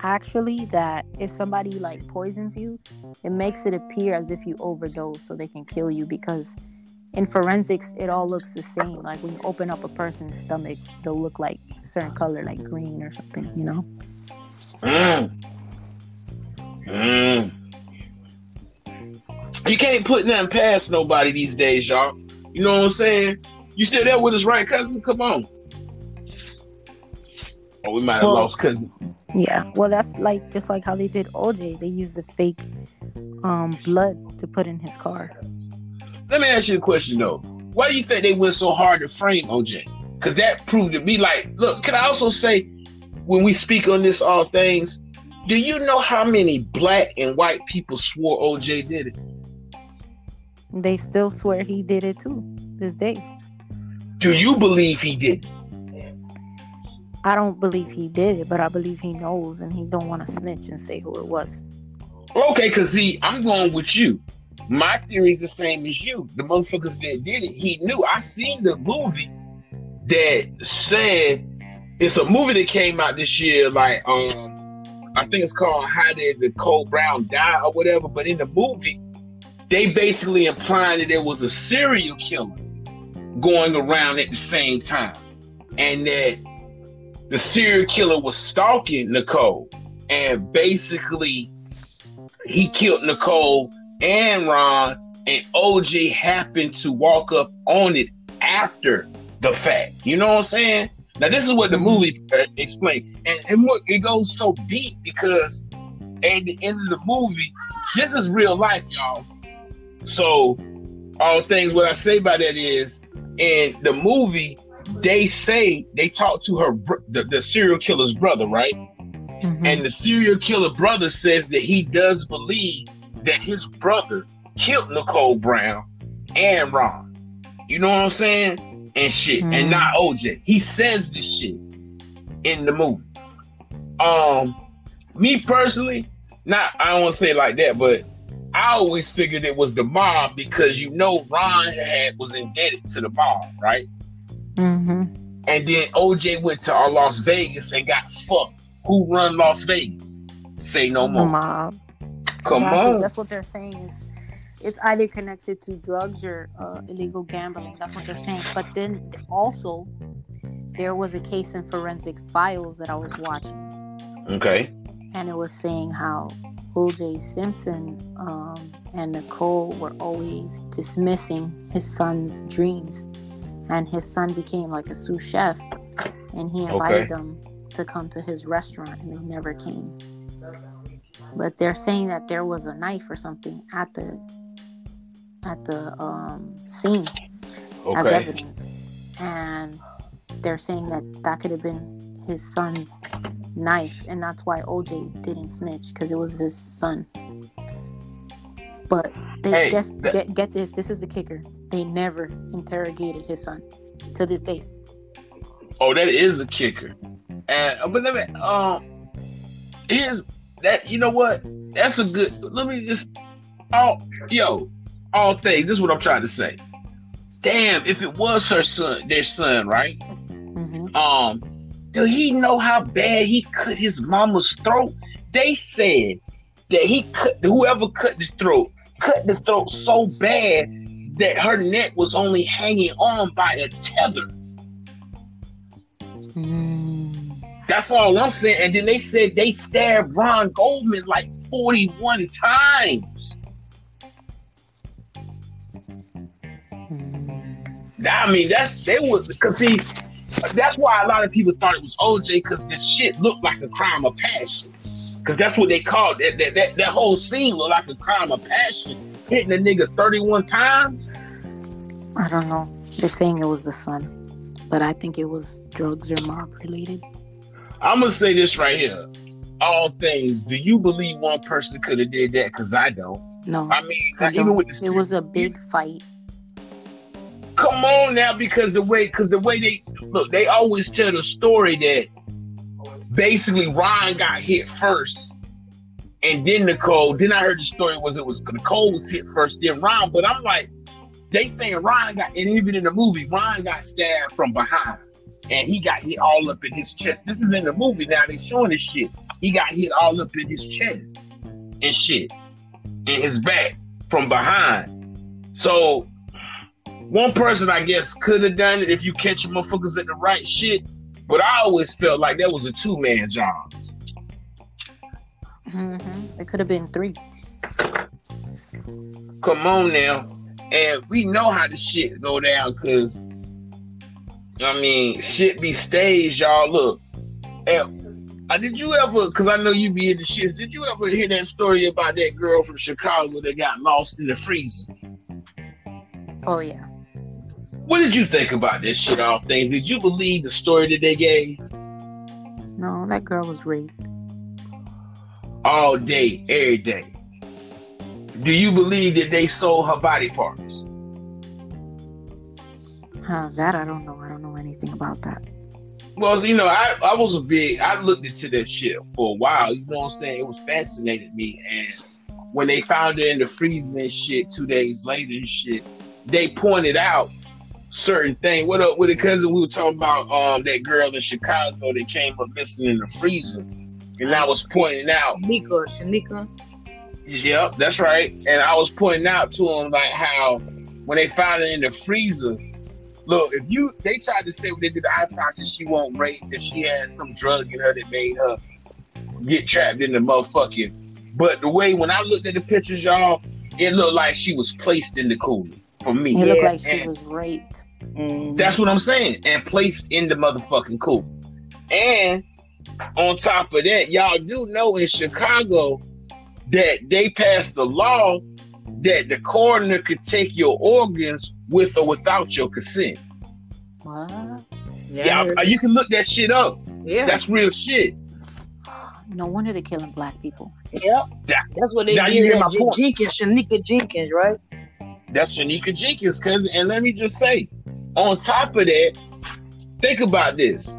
actually that if somebody like poisons you, it makes it appear as if you overdose so they can kill you because in forensics it all looks the same. Like when you open up a person's stomach, they'll look like a certain color, like green or something, you know? Mm. Mm. You can't put nothing past nobody these days, y'all. You know what I'm saying? You still there with us, right, cousin? Come on. Oh, we might have Well- lost cousin. Yeah. Well that's like just like how they did OJ. They used the fake um blood to put in his car. Let me ask you a question though. Why do you think they went so hard to frame OJ? Because that proved to be like, look, can I also say, when we speak on this all things, do you know how many black and white people swore OJ did it? They still swear he did it too this day. Do you believe he did? I don't believe he did it, but I believe he knows and he don't want to snitch and say who it was. Okay, because see, I'm going with you. My theory is the same as you. The motherfuckers that did it, he knew. I seen the movie that said it's a movie that came out this year, like um, I think it's called How Did the Cole Brown Die or whatever. But in the movie, they basically implying that there was a serial killer going around at the same time, and that the serial killer was stalking Nicole, and basically he killed Nicole and Ron, and OJ happened to walk up on it after the fact. You know what I'm saying? Now this is what the movie uh, explained, and, and look, it goes so deep because at the end of the movie, this is real life, y'all. So, all things what I say by that is, in the movie, they say they talk to her, the, the serial killer's brother, right? Mhm. And the serial killer brother says that he does believe that his brother killed Nicole Brown and Ron. You know what I'm saying? And shit. Mhm. And not OJ. He says this shit in the movie. Um, me personally, not I don't want to say it like that, but I always figured it was the mob because you know Ron had was indebted to the mob, right? Mhm. And then OJ went to uh, Las Vegas and got fucked. Who run Las Vegas? Say no The more. mob. Come Exactly. on. That's what they're saying is it's either connected to drugs or uh, illegal gambling. That's what they're saying. But then also there was a case in forensic files that I was watching Okay. and it was saying how O.J. Simpson um, and Nicole were always dismissing his son's dreams, and his son became like a sous chef, and he invited Okay. them to come to his restaurant, and they never came. But they're saying that there was a knife or something at the at the um, scene, as evidence, and they're saying that that could have been his son's knife, and that's why OJ didn't snitch because it was his son. But they Hey, guess that- get get this. This is the kicker. They never interrogated his son to this day. Oh, that is a kicker. And uh, but let me um here's that you know what? That's a good let me just all yo, all things. This is what I'm trying to say. Damn, if it was her son, their son, right? hmm Um, do he know how bad he cut his mama's throat? They said that he cut whoever cut the throat, cut the throat so bad that her neck was only hanging on by a tether. Mm. That's all I'm saying. And then they said they stabbed Ron Goldman like 41 times. Mm. I mean, that's they was because see, that's why a lot of people thought it was OJ because this shit looked like a crime of passion. Because that's what they called it. That, that, that whole scene looked like a crime of passion. Hitting a nigga 31 times. I don't know. They're saying it was the son, but I think it was drugs or mob related. I'm gonna say this right here. All things. Do you believe one person could have did that? Because I don't. No, I mean, I even with the it was a big fight. come on now because the way because the way they look they always tell the story that basically Ryan got hit first and then Nicole then I heard the story was it was Nicole was hit first then Ryan but I'm like they saying Ryan got and even in the movie Ryan got stabbed from behind and he got hit all up in his chest this is in the movie now they showing this shit he got hit all up in his chest and shit in his back from behind so one person I guess could have done it if you catch motherfuckers at the right shit. But I always felt like that was a two man job. Hmm It could have been three. Come on now. And we know how the shit go down because I mean shit be staged, y'all. Look. And, uh, did you ever cause I know you be in the shits, did you ever hear that story about that girl from Chicago that got lost in the freezer? Oh yeah. What did you think about this shit, all things? Did you believe the story that they gave? No, that girl was raped. All day, every day. Do you believe that they sold her body parts? Uh, that I don't know. I don't know anything about that. Well, you know, I, I was a big, I looked into that shit for a while. You know what I'm saying? It was fascinated me. And when they found her in the freezer and shit two days later and shit, they pointed out certain thing. What up with it, cousin? We were talking about um that girl in Chicago that came up missing in the freezer. And I was pointing out Shanika, Shanika. Yep, that's right. And I was pointing out to him like how when they found her in the freezer, look, if you they tried to say when they did the autopsy she won't rape, that she had some drug in her that made her get trapped in the motherfucking. But the way when I looked at the pictures, y'all, it looked like she was placed in the cooler for me. It looked Yeah, like she was raped. Mhm. That's what I'm saying. And placed in the motherfucking coop. And on top of that, y'all do know in Chicago that they passed a law that the coroner could take your organs with or without your consent. What? Yeah, you can look that shit up. yeah. That's real shit. No wonder they're killing black people. Yep. That- That's what they now you did. get my point. Jenkins, Shanika Jenkins, right? That's Shanika Jenkins, cousin. And let me just say, on top of that, think about this.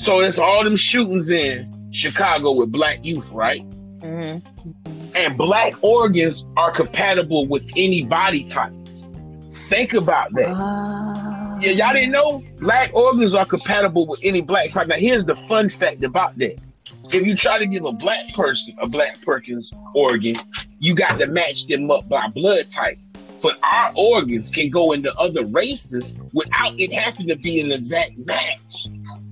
So it's all them shootings in Chicago with black youth, right? Mm-hmm. and black organs are compatible with any body type. Think about that. Uh, Yeah, y'all didn't know black organs are compatible with any black type. Now, here's the fun fact about that. If you try to give a black person a black Perkins organ, you got to match them up by blood type. But our organs can go into other races without it having to be an exact match.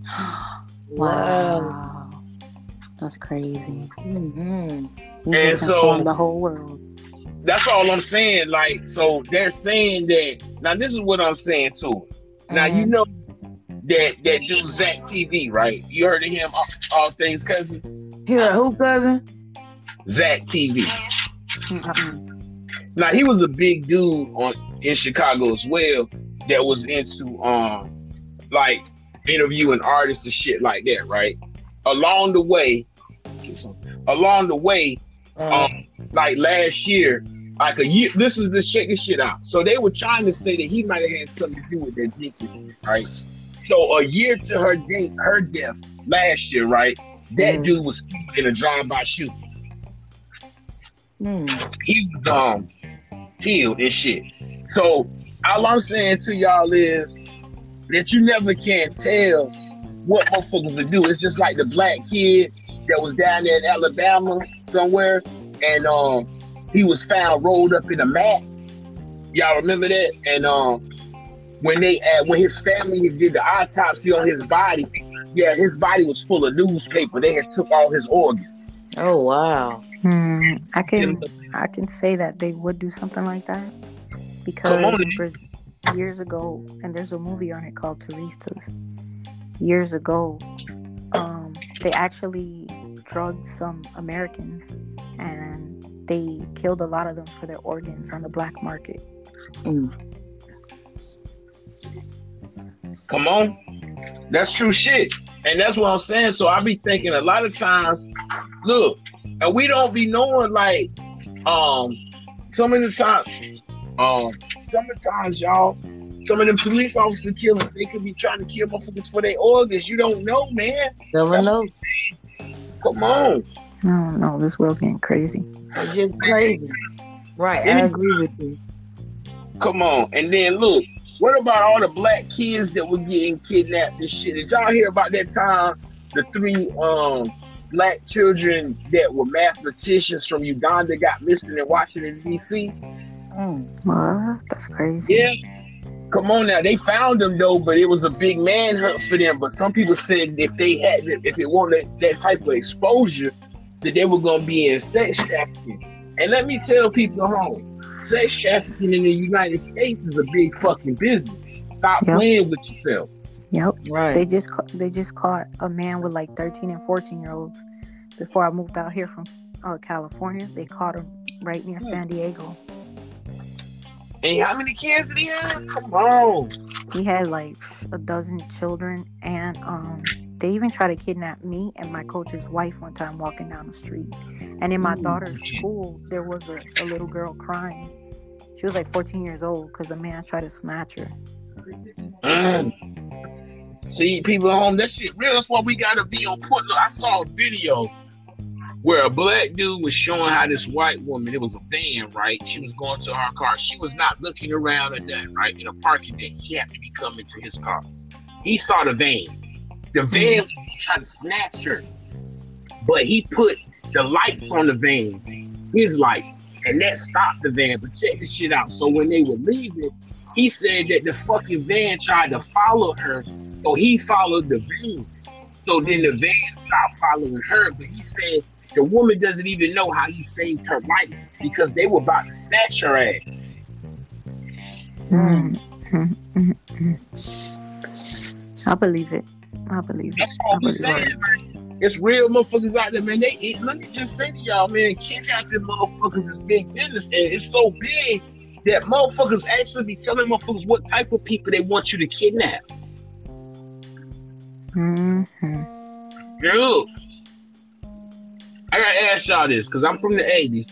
Wow. That's crazy. Mm-hmm. You And just so- informed the whole world. That's all I'm saying. Like, so they're saying that. Now, this is what I'm saying too. Now you Mhm. know that that dude Zack TV, right? You heard of him? All, all things cousin He Here, who cousin? Zack TV. Now he was a big dude on in Chicago as well, that was into um like interviewing artists and shit like that, right? Along the way, along the way, Uh, um, like last year, like a year. This is the shit. This shit out. So they were trying to say that he might have had something to do with dick, right? So a year to her date, her death last year, right? That Mm. dude was in a drive-by shooting. hmm. He was um killed and shit. So all I'm saying to y'all is that you never can tell what motherfuckers to do. It's just like the black kid that was down there in Alabama somewhere, and um he was found rolled up in a mat. Y'all remember that? And um when they uh, when his family did the autopsy on his body, yeah, his body was full of newspaper. They had took all his organs. Oh wow. Hmm, I can I can say that they would do something like that because Come on, in Braz- years ago, and there's a movie on it called Turistas. Years ago, um, they actually drugged some Americans and they killed a lot of them for their organs on the black market. Mm. Come on. That's true shit. And that's what I'm saying. So I be thinking a lot of times, look, and we don't be knowing like um some of the times um some of the times y'all some of them police officer killings, they could be trying to kill motherfuckers for their organs. You don't know, man. Never That's- know. Come on. I don't know. This world's getting crazy. It's just crazy. Right. I agree with you. Come on. And then look, what about all the black kids that were getting kidnapped and shit? Did y'all hear about that time the three um black children that were mathematicians from Uganda got missing in Washington DC? Mm. What? That's crazy. Yeah. Come on now, they found them though, but it was a big manhunt for them. But some people said if they had, if it wanted that type of exposure, that they were gonna be in sex trafficking. And let me tell people at home, sex trafficking in the United States is a big fucking business. Stop Yep. playing with yourself. Yep. Right. They just ca- they just caught a man with like 13 and 14 year olds. Before I moved out here from uh, California, they caught him right near San Diego. And how many kids did he have? Come on. He had like a dozen children, and um, they even tried to kidnap me and my coach's wife one time walking down the street. And in my Ooh. daughter's school, there was a, a little girl crying. She was like 14 years old because a man tried to snatch her. Mm. See, people at home, that shit real. That's why we gotta be on point. Look, I saw a video where a black dude was showing how this white woman, it was a van, right? She was going to her car. She was not looking around or nothing, right? In a parking deck. He had to be coming to his car. He saw the van. The hmm. van tried to snatch her. But he put the lights on the van, his lights, and that stopped the van. But check this shit out. So when they were leaving, he said that the fucking van tried to follow her, so he followed the van. So then the van stopped following her, but he said the woman doesn't even know how he saved her life because they were about to snatch her ass. Mm. I believe it. I believe it. That's I all we believe saying. it. man. It's real motherfuckers out there, man. They it, let me just say to y'all, man, kidnapping motherfuckers is big business, and it's so big that motherfuckers actually be telling motherfuckers what type of people they want you to kidnap. Mm-hmm. Girl, I gotta ask y'all this because I'm from the 80s.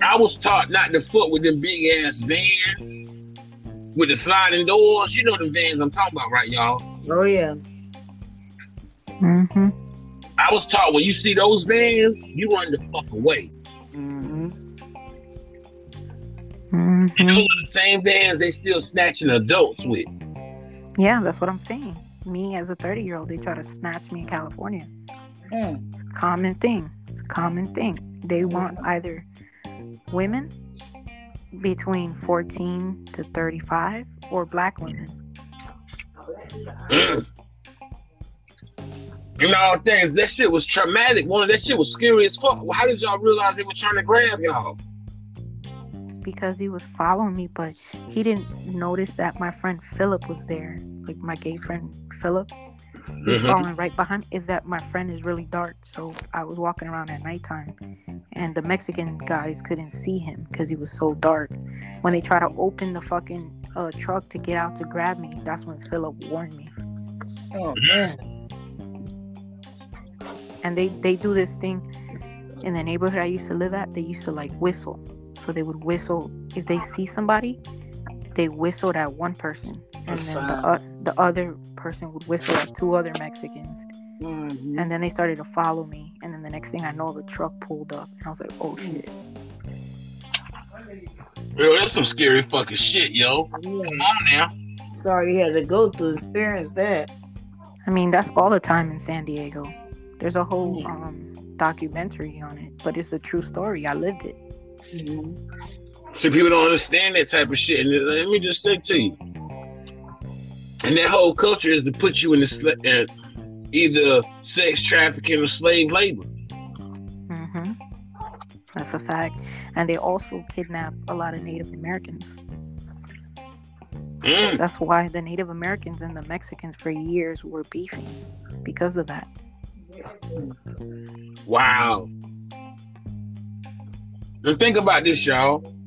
I was taught not to fuck with them big ass vans with the sliding doors. You know the vans I'm talking about, right, y'all? Oh yeah. Mhm. I was taught when you see those vans, you run the fuck away. hmm Mhm. And those are the same vans they still snatching adults with. Yeah, that's what I'm saying. Me as a 30 year old, they try to snatch me in California. Mm. It's a common thing. It's a common thing. They want either women between 14 to 35 or black women. Mm. You know, things that shit was traumatic. One of that shit was scary as fuck. How did y'all realize they were trying to grab y'all? because he was following me, but he didn't notice that my friend Philip was there, like my gay friend Philip. He was Mhm. following right behind. Is that my friend is really dark, so I was walking around at nighttime, and the Mexican guys couldn't see him because he was so dark. When they try to open the fucking uh, truck to get out to grab me, that's when Philip warned me. Oh man. and they they do this thing in the neighborhood I used to live at. They used to like whistle, so they would whistle if they see somebody. They whistled at one person, and then the, uh, the other person would whistle at two other Mexicans, Mhm. and then they started to follow me. And then the next thing I know, the truck pulled up, and I was like, "Oh shit!" Yo, that's some scary fucking shit, yo. Yeah. Come on now. Sorry you had to go through experience that. I mean, that's all the time in San Diego. There's a whole Yeah. um, documentary on it, but it's a true story. I lived it. Mhm. See, people don't understand that type of shit. And let me just say to you, and that whole culture is to put you in the sla- uh, either sex trafficking or slave labor. hmm That's a fact. And they also kidnap a lot of Native Americans. Mm. That's why the Native Americans and the Mexicans for years were beefing because of that. Wow. And think about this, y'all.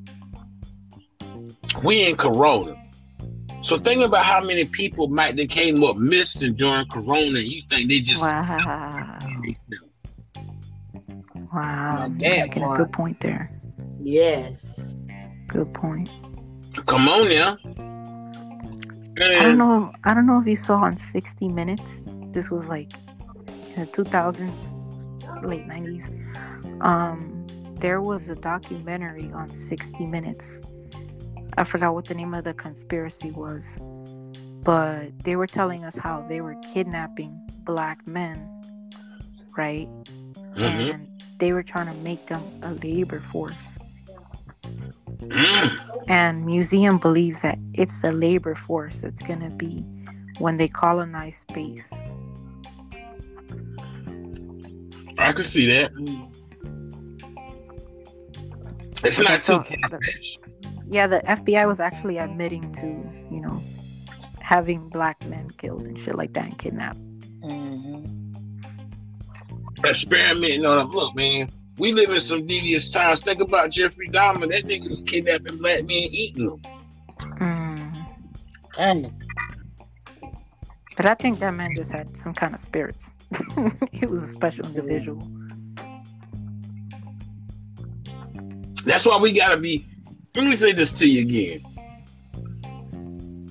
We in Corona. So think about how many people might they came up missing during Corona. And you think they just Wow. Wow. Now You're that making a good point there. Yes. Good point. come on now. I don't know. I don't know if you saw on 60 Minutes. This was like in the 2000s, late 90s. Um, there was a documentary on 60 Minutes. I forgot what the name of the conspiracy was, but they were telling us how they were kidnapping black men, right? Mhm. And they were trying to make them a labor force. Mm. And museum believes that it's the labor force that's gonna be when they colonize space. I can see that. It's But not too far. Yeah, the FBI was actually admitting to, you know, having black men killed and shit like that and kidnapped. Mhm. Experimenting on them. Look, man, we live in some devious times. Think about Jeffrey Dahmer. That nigga was kidnapping black men, eating them. Mm. And But I think that man just had some kind of spirits. he was a special individual. That's why we gotta be. Let me say this to you again.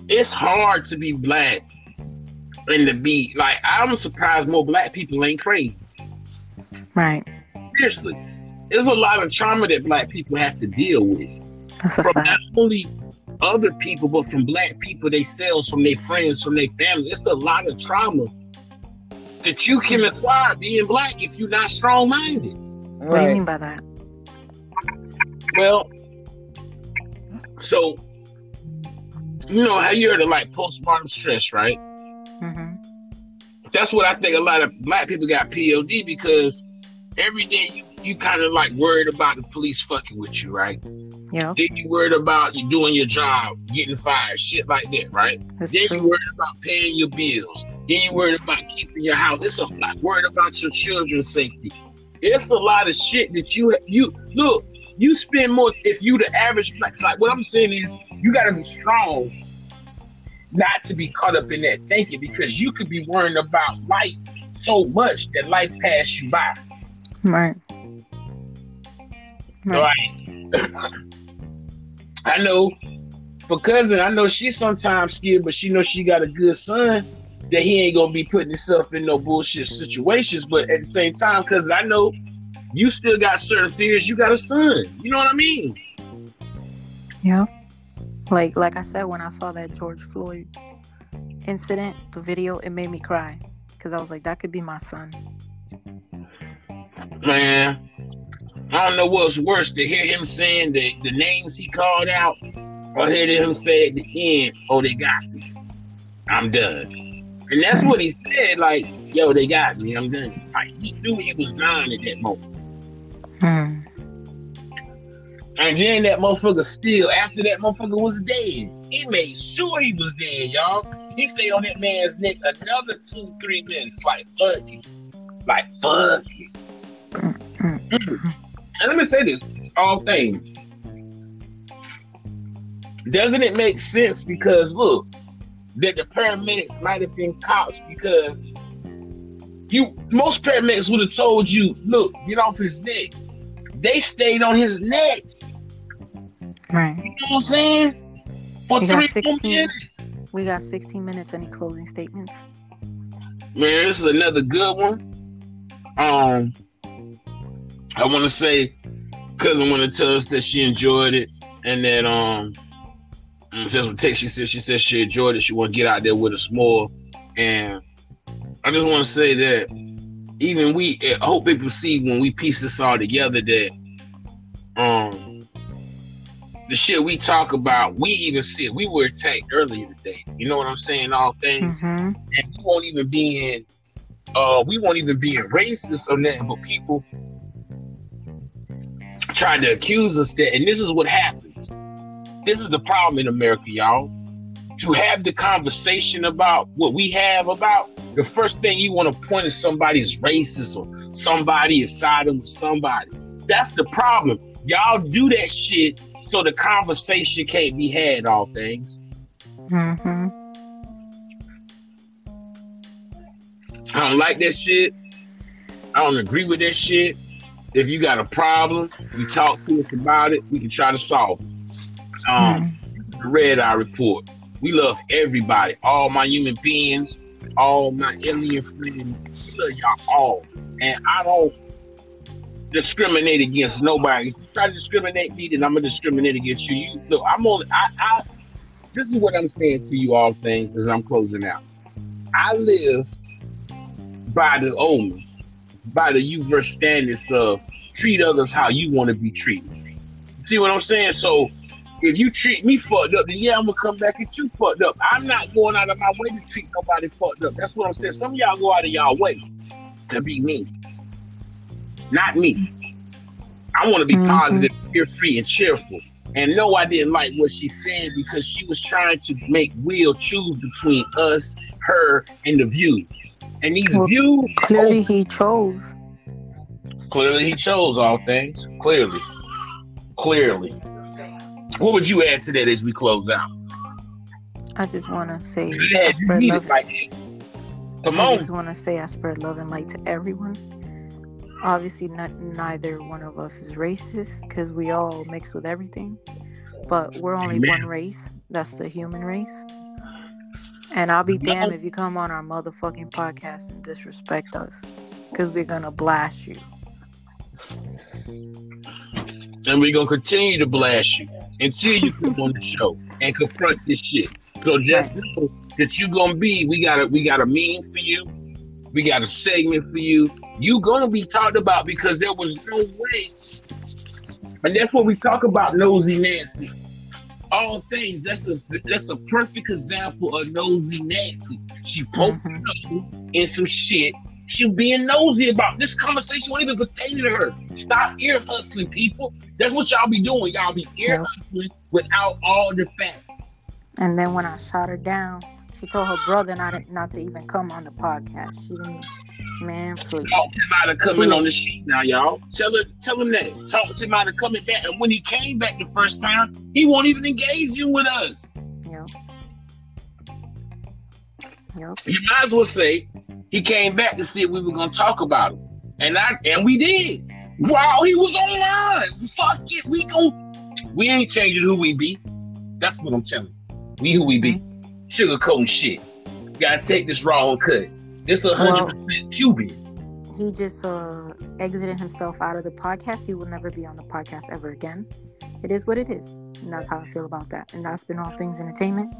It's hard to be black and to be like. I'm surprised more black people ain't crazy. Right. Seriously, there's a lot of trauma that black people have to deal with That's a from fact. not only other people, but from black people themselves, from their friends, from their family. It's a lot of trauma that you can acquire being black if you're not strong-minded. What do you mean by that? Well, so you know how you heard of like postpartum stress, right? hmm That's what I think a lot of black people got POD because every day you, you kind of like worried about the police fucking with you, right? Yeah, Then you worried about you doing your job, getting fired, shit like that, right? that's Then you worried about paying your bills. Then you worried about keeping your house. It's a lot worried about your children's safety. It's a lot of shit that you you look. You spend more if you the average black. Like what I'm saying is, you got to be strong, not to be caught up in that thinking because you could be worrying about life so much that life pass you by. Right. Right. Right. I know for cousin, I know she sometimes scared, but she knows she got a good son that he ain't gonna be putting himself in no bullshit situations. But at the same time, cause I know you still got certain fears. You got a son. You know what I mean? Yeah. Like like I said when I saw that George Floyd incident, the video, it made me cry because I was like, that could be my son. Man, I don't know what's worse to hear him saying the, the names he called out or hear him say at the end, oh, they got me. I'm done. And that's what he said, like, yo, they got me. I'm done. Like, he knew he was dying at that moment. Hmm. And then that motherfucker still, after that motherfucker was dead, he made sure he was dead, y'all. He stayed on that man's neck another two, three minutes. Like, fuck it. Like, fuck it. And let me say this all things. Doesn't it make sense? Because look, that the paramedics might have been cops because you most paramedics would have told you, look, get off his neck. They stayed on his neck. Right. You know what I'm saying? For We got three more 16. minutes. We got 16 minutes. Any closing statements? Man, this is another good one. Um, I want to say, cousin want to tell us that she enjoyed it, and that um, just what text she said. She said she enjoyed it. She want to get out there with us more, and I just want to say that even we, I hope people see when we piece this all together that um. The shit we talk about, we even see it. We were attacked earlier today. You know what I'm saying? All things Mm-hmm. and we won't even be in uh we won't even be in racist or nothing but people trying to accuse us that and this is what happens this is the problem in america y'all to have the conversation about what we have about the first thing you want to point at somebody is racist or somebody is siding with somebody that's the problem y'all do that shit so the conversation can't be had all things Mm-hmm. I don't like that shit. I don't agree with that shit. If you got a problem, you talk to us about it. We can try to solve it. Um, the Red Eye Report. We love everybody, all my human beings, all my alien friends. We love y'all all, and I don't discriminate against nobody. If you try to discriminate me, then I'm gonna discriminate against you. You look, I'm only. I, I. This is what I'm saying to you, all things, as I'm closing out. I live by the omen, by the verse standards of treat others how you want to be treated. See what I'm saying? So if you treat me fucked up, then yeah, I'm gonna come back at you fucked up. I'm not going out of my way to treat nobody fucked up. That's what I'm saying. Some of y'all go out of y'all way to be me, not me. I want to be Mhm. positive, fear-free, and cheerful. And no, I didn't like what she said because she was trying to make Will choose between us, her, and the view. And these Well, views, Clearly, he chose. clearly he chose all things. Clearly. Clearly. What would you add to that as we close out? I just want to say, I Yeah, you spread love. like. Come I on. just want to say I spread love and light to everyone. Obviously, not neither one of us is racist because we all mix with everything. But we're only Amen. one race. That's the human race. And I'll be damned if you come on our motherfucking podcast and disrespect us because we're gonna blast you. And we're gonna continue to blast you until you come on the show and confront this shit. So just know that you gonna be, we got a we got a meme for you, we got a segment for you. You gonna be talked about because there was no way. And that's what we talk about nosy Nancy. All things, that's a that's a perfect example of nosy Nancy. She poked Mhm. nose in some shit. She being nosy about this conversation won't even pertain to her. Stop ear hustling, people. That's what y'all be doing. Y'all be ear Yep. hustling without all the facts. And then when I shot her down, she told her brother not not to even come on the podcast. She didn't. Man, please. Talk to him out of coming on the sheet now, y'all. Tell her, tell him that. Talk to him out of coming back. And when he came back the first time, he won't even engage you with us. Yep. Yep. You might as well say he came back to see if we were gonna talk about him. And I and we did. While he was online. Fuck it. We gon' we ain't changing who we be. That's what I'm telling you. We who we be. Sugarcoat shit. Gotta take this raw and cut. It's a hundred percent Cuban. He just uh, exited himself out of the podcast. He will never be on the podcast ever again. It is what it is. And that's how I feel about that. And that's been all things entertainment.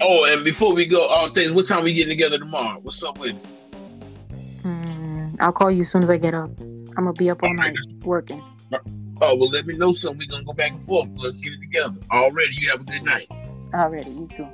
Oh, and before we go, all things, what time we getting together tomorrow? What's up with it? Mm, I'll call you as soon as I get up. I'm gonna be up all night working. Oh, well, let me know something. We're going to go back and forth. Let's get it together. Already, you have a good night. Already, you too.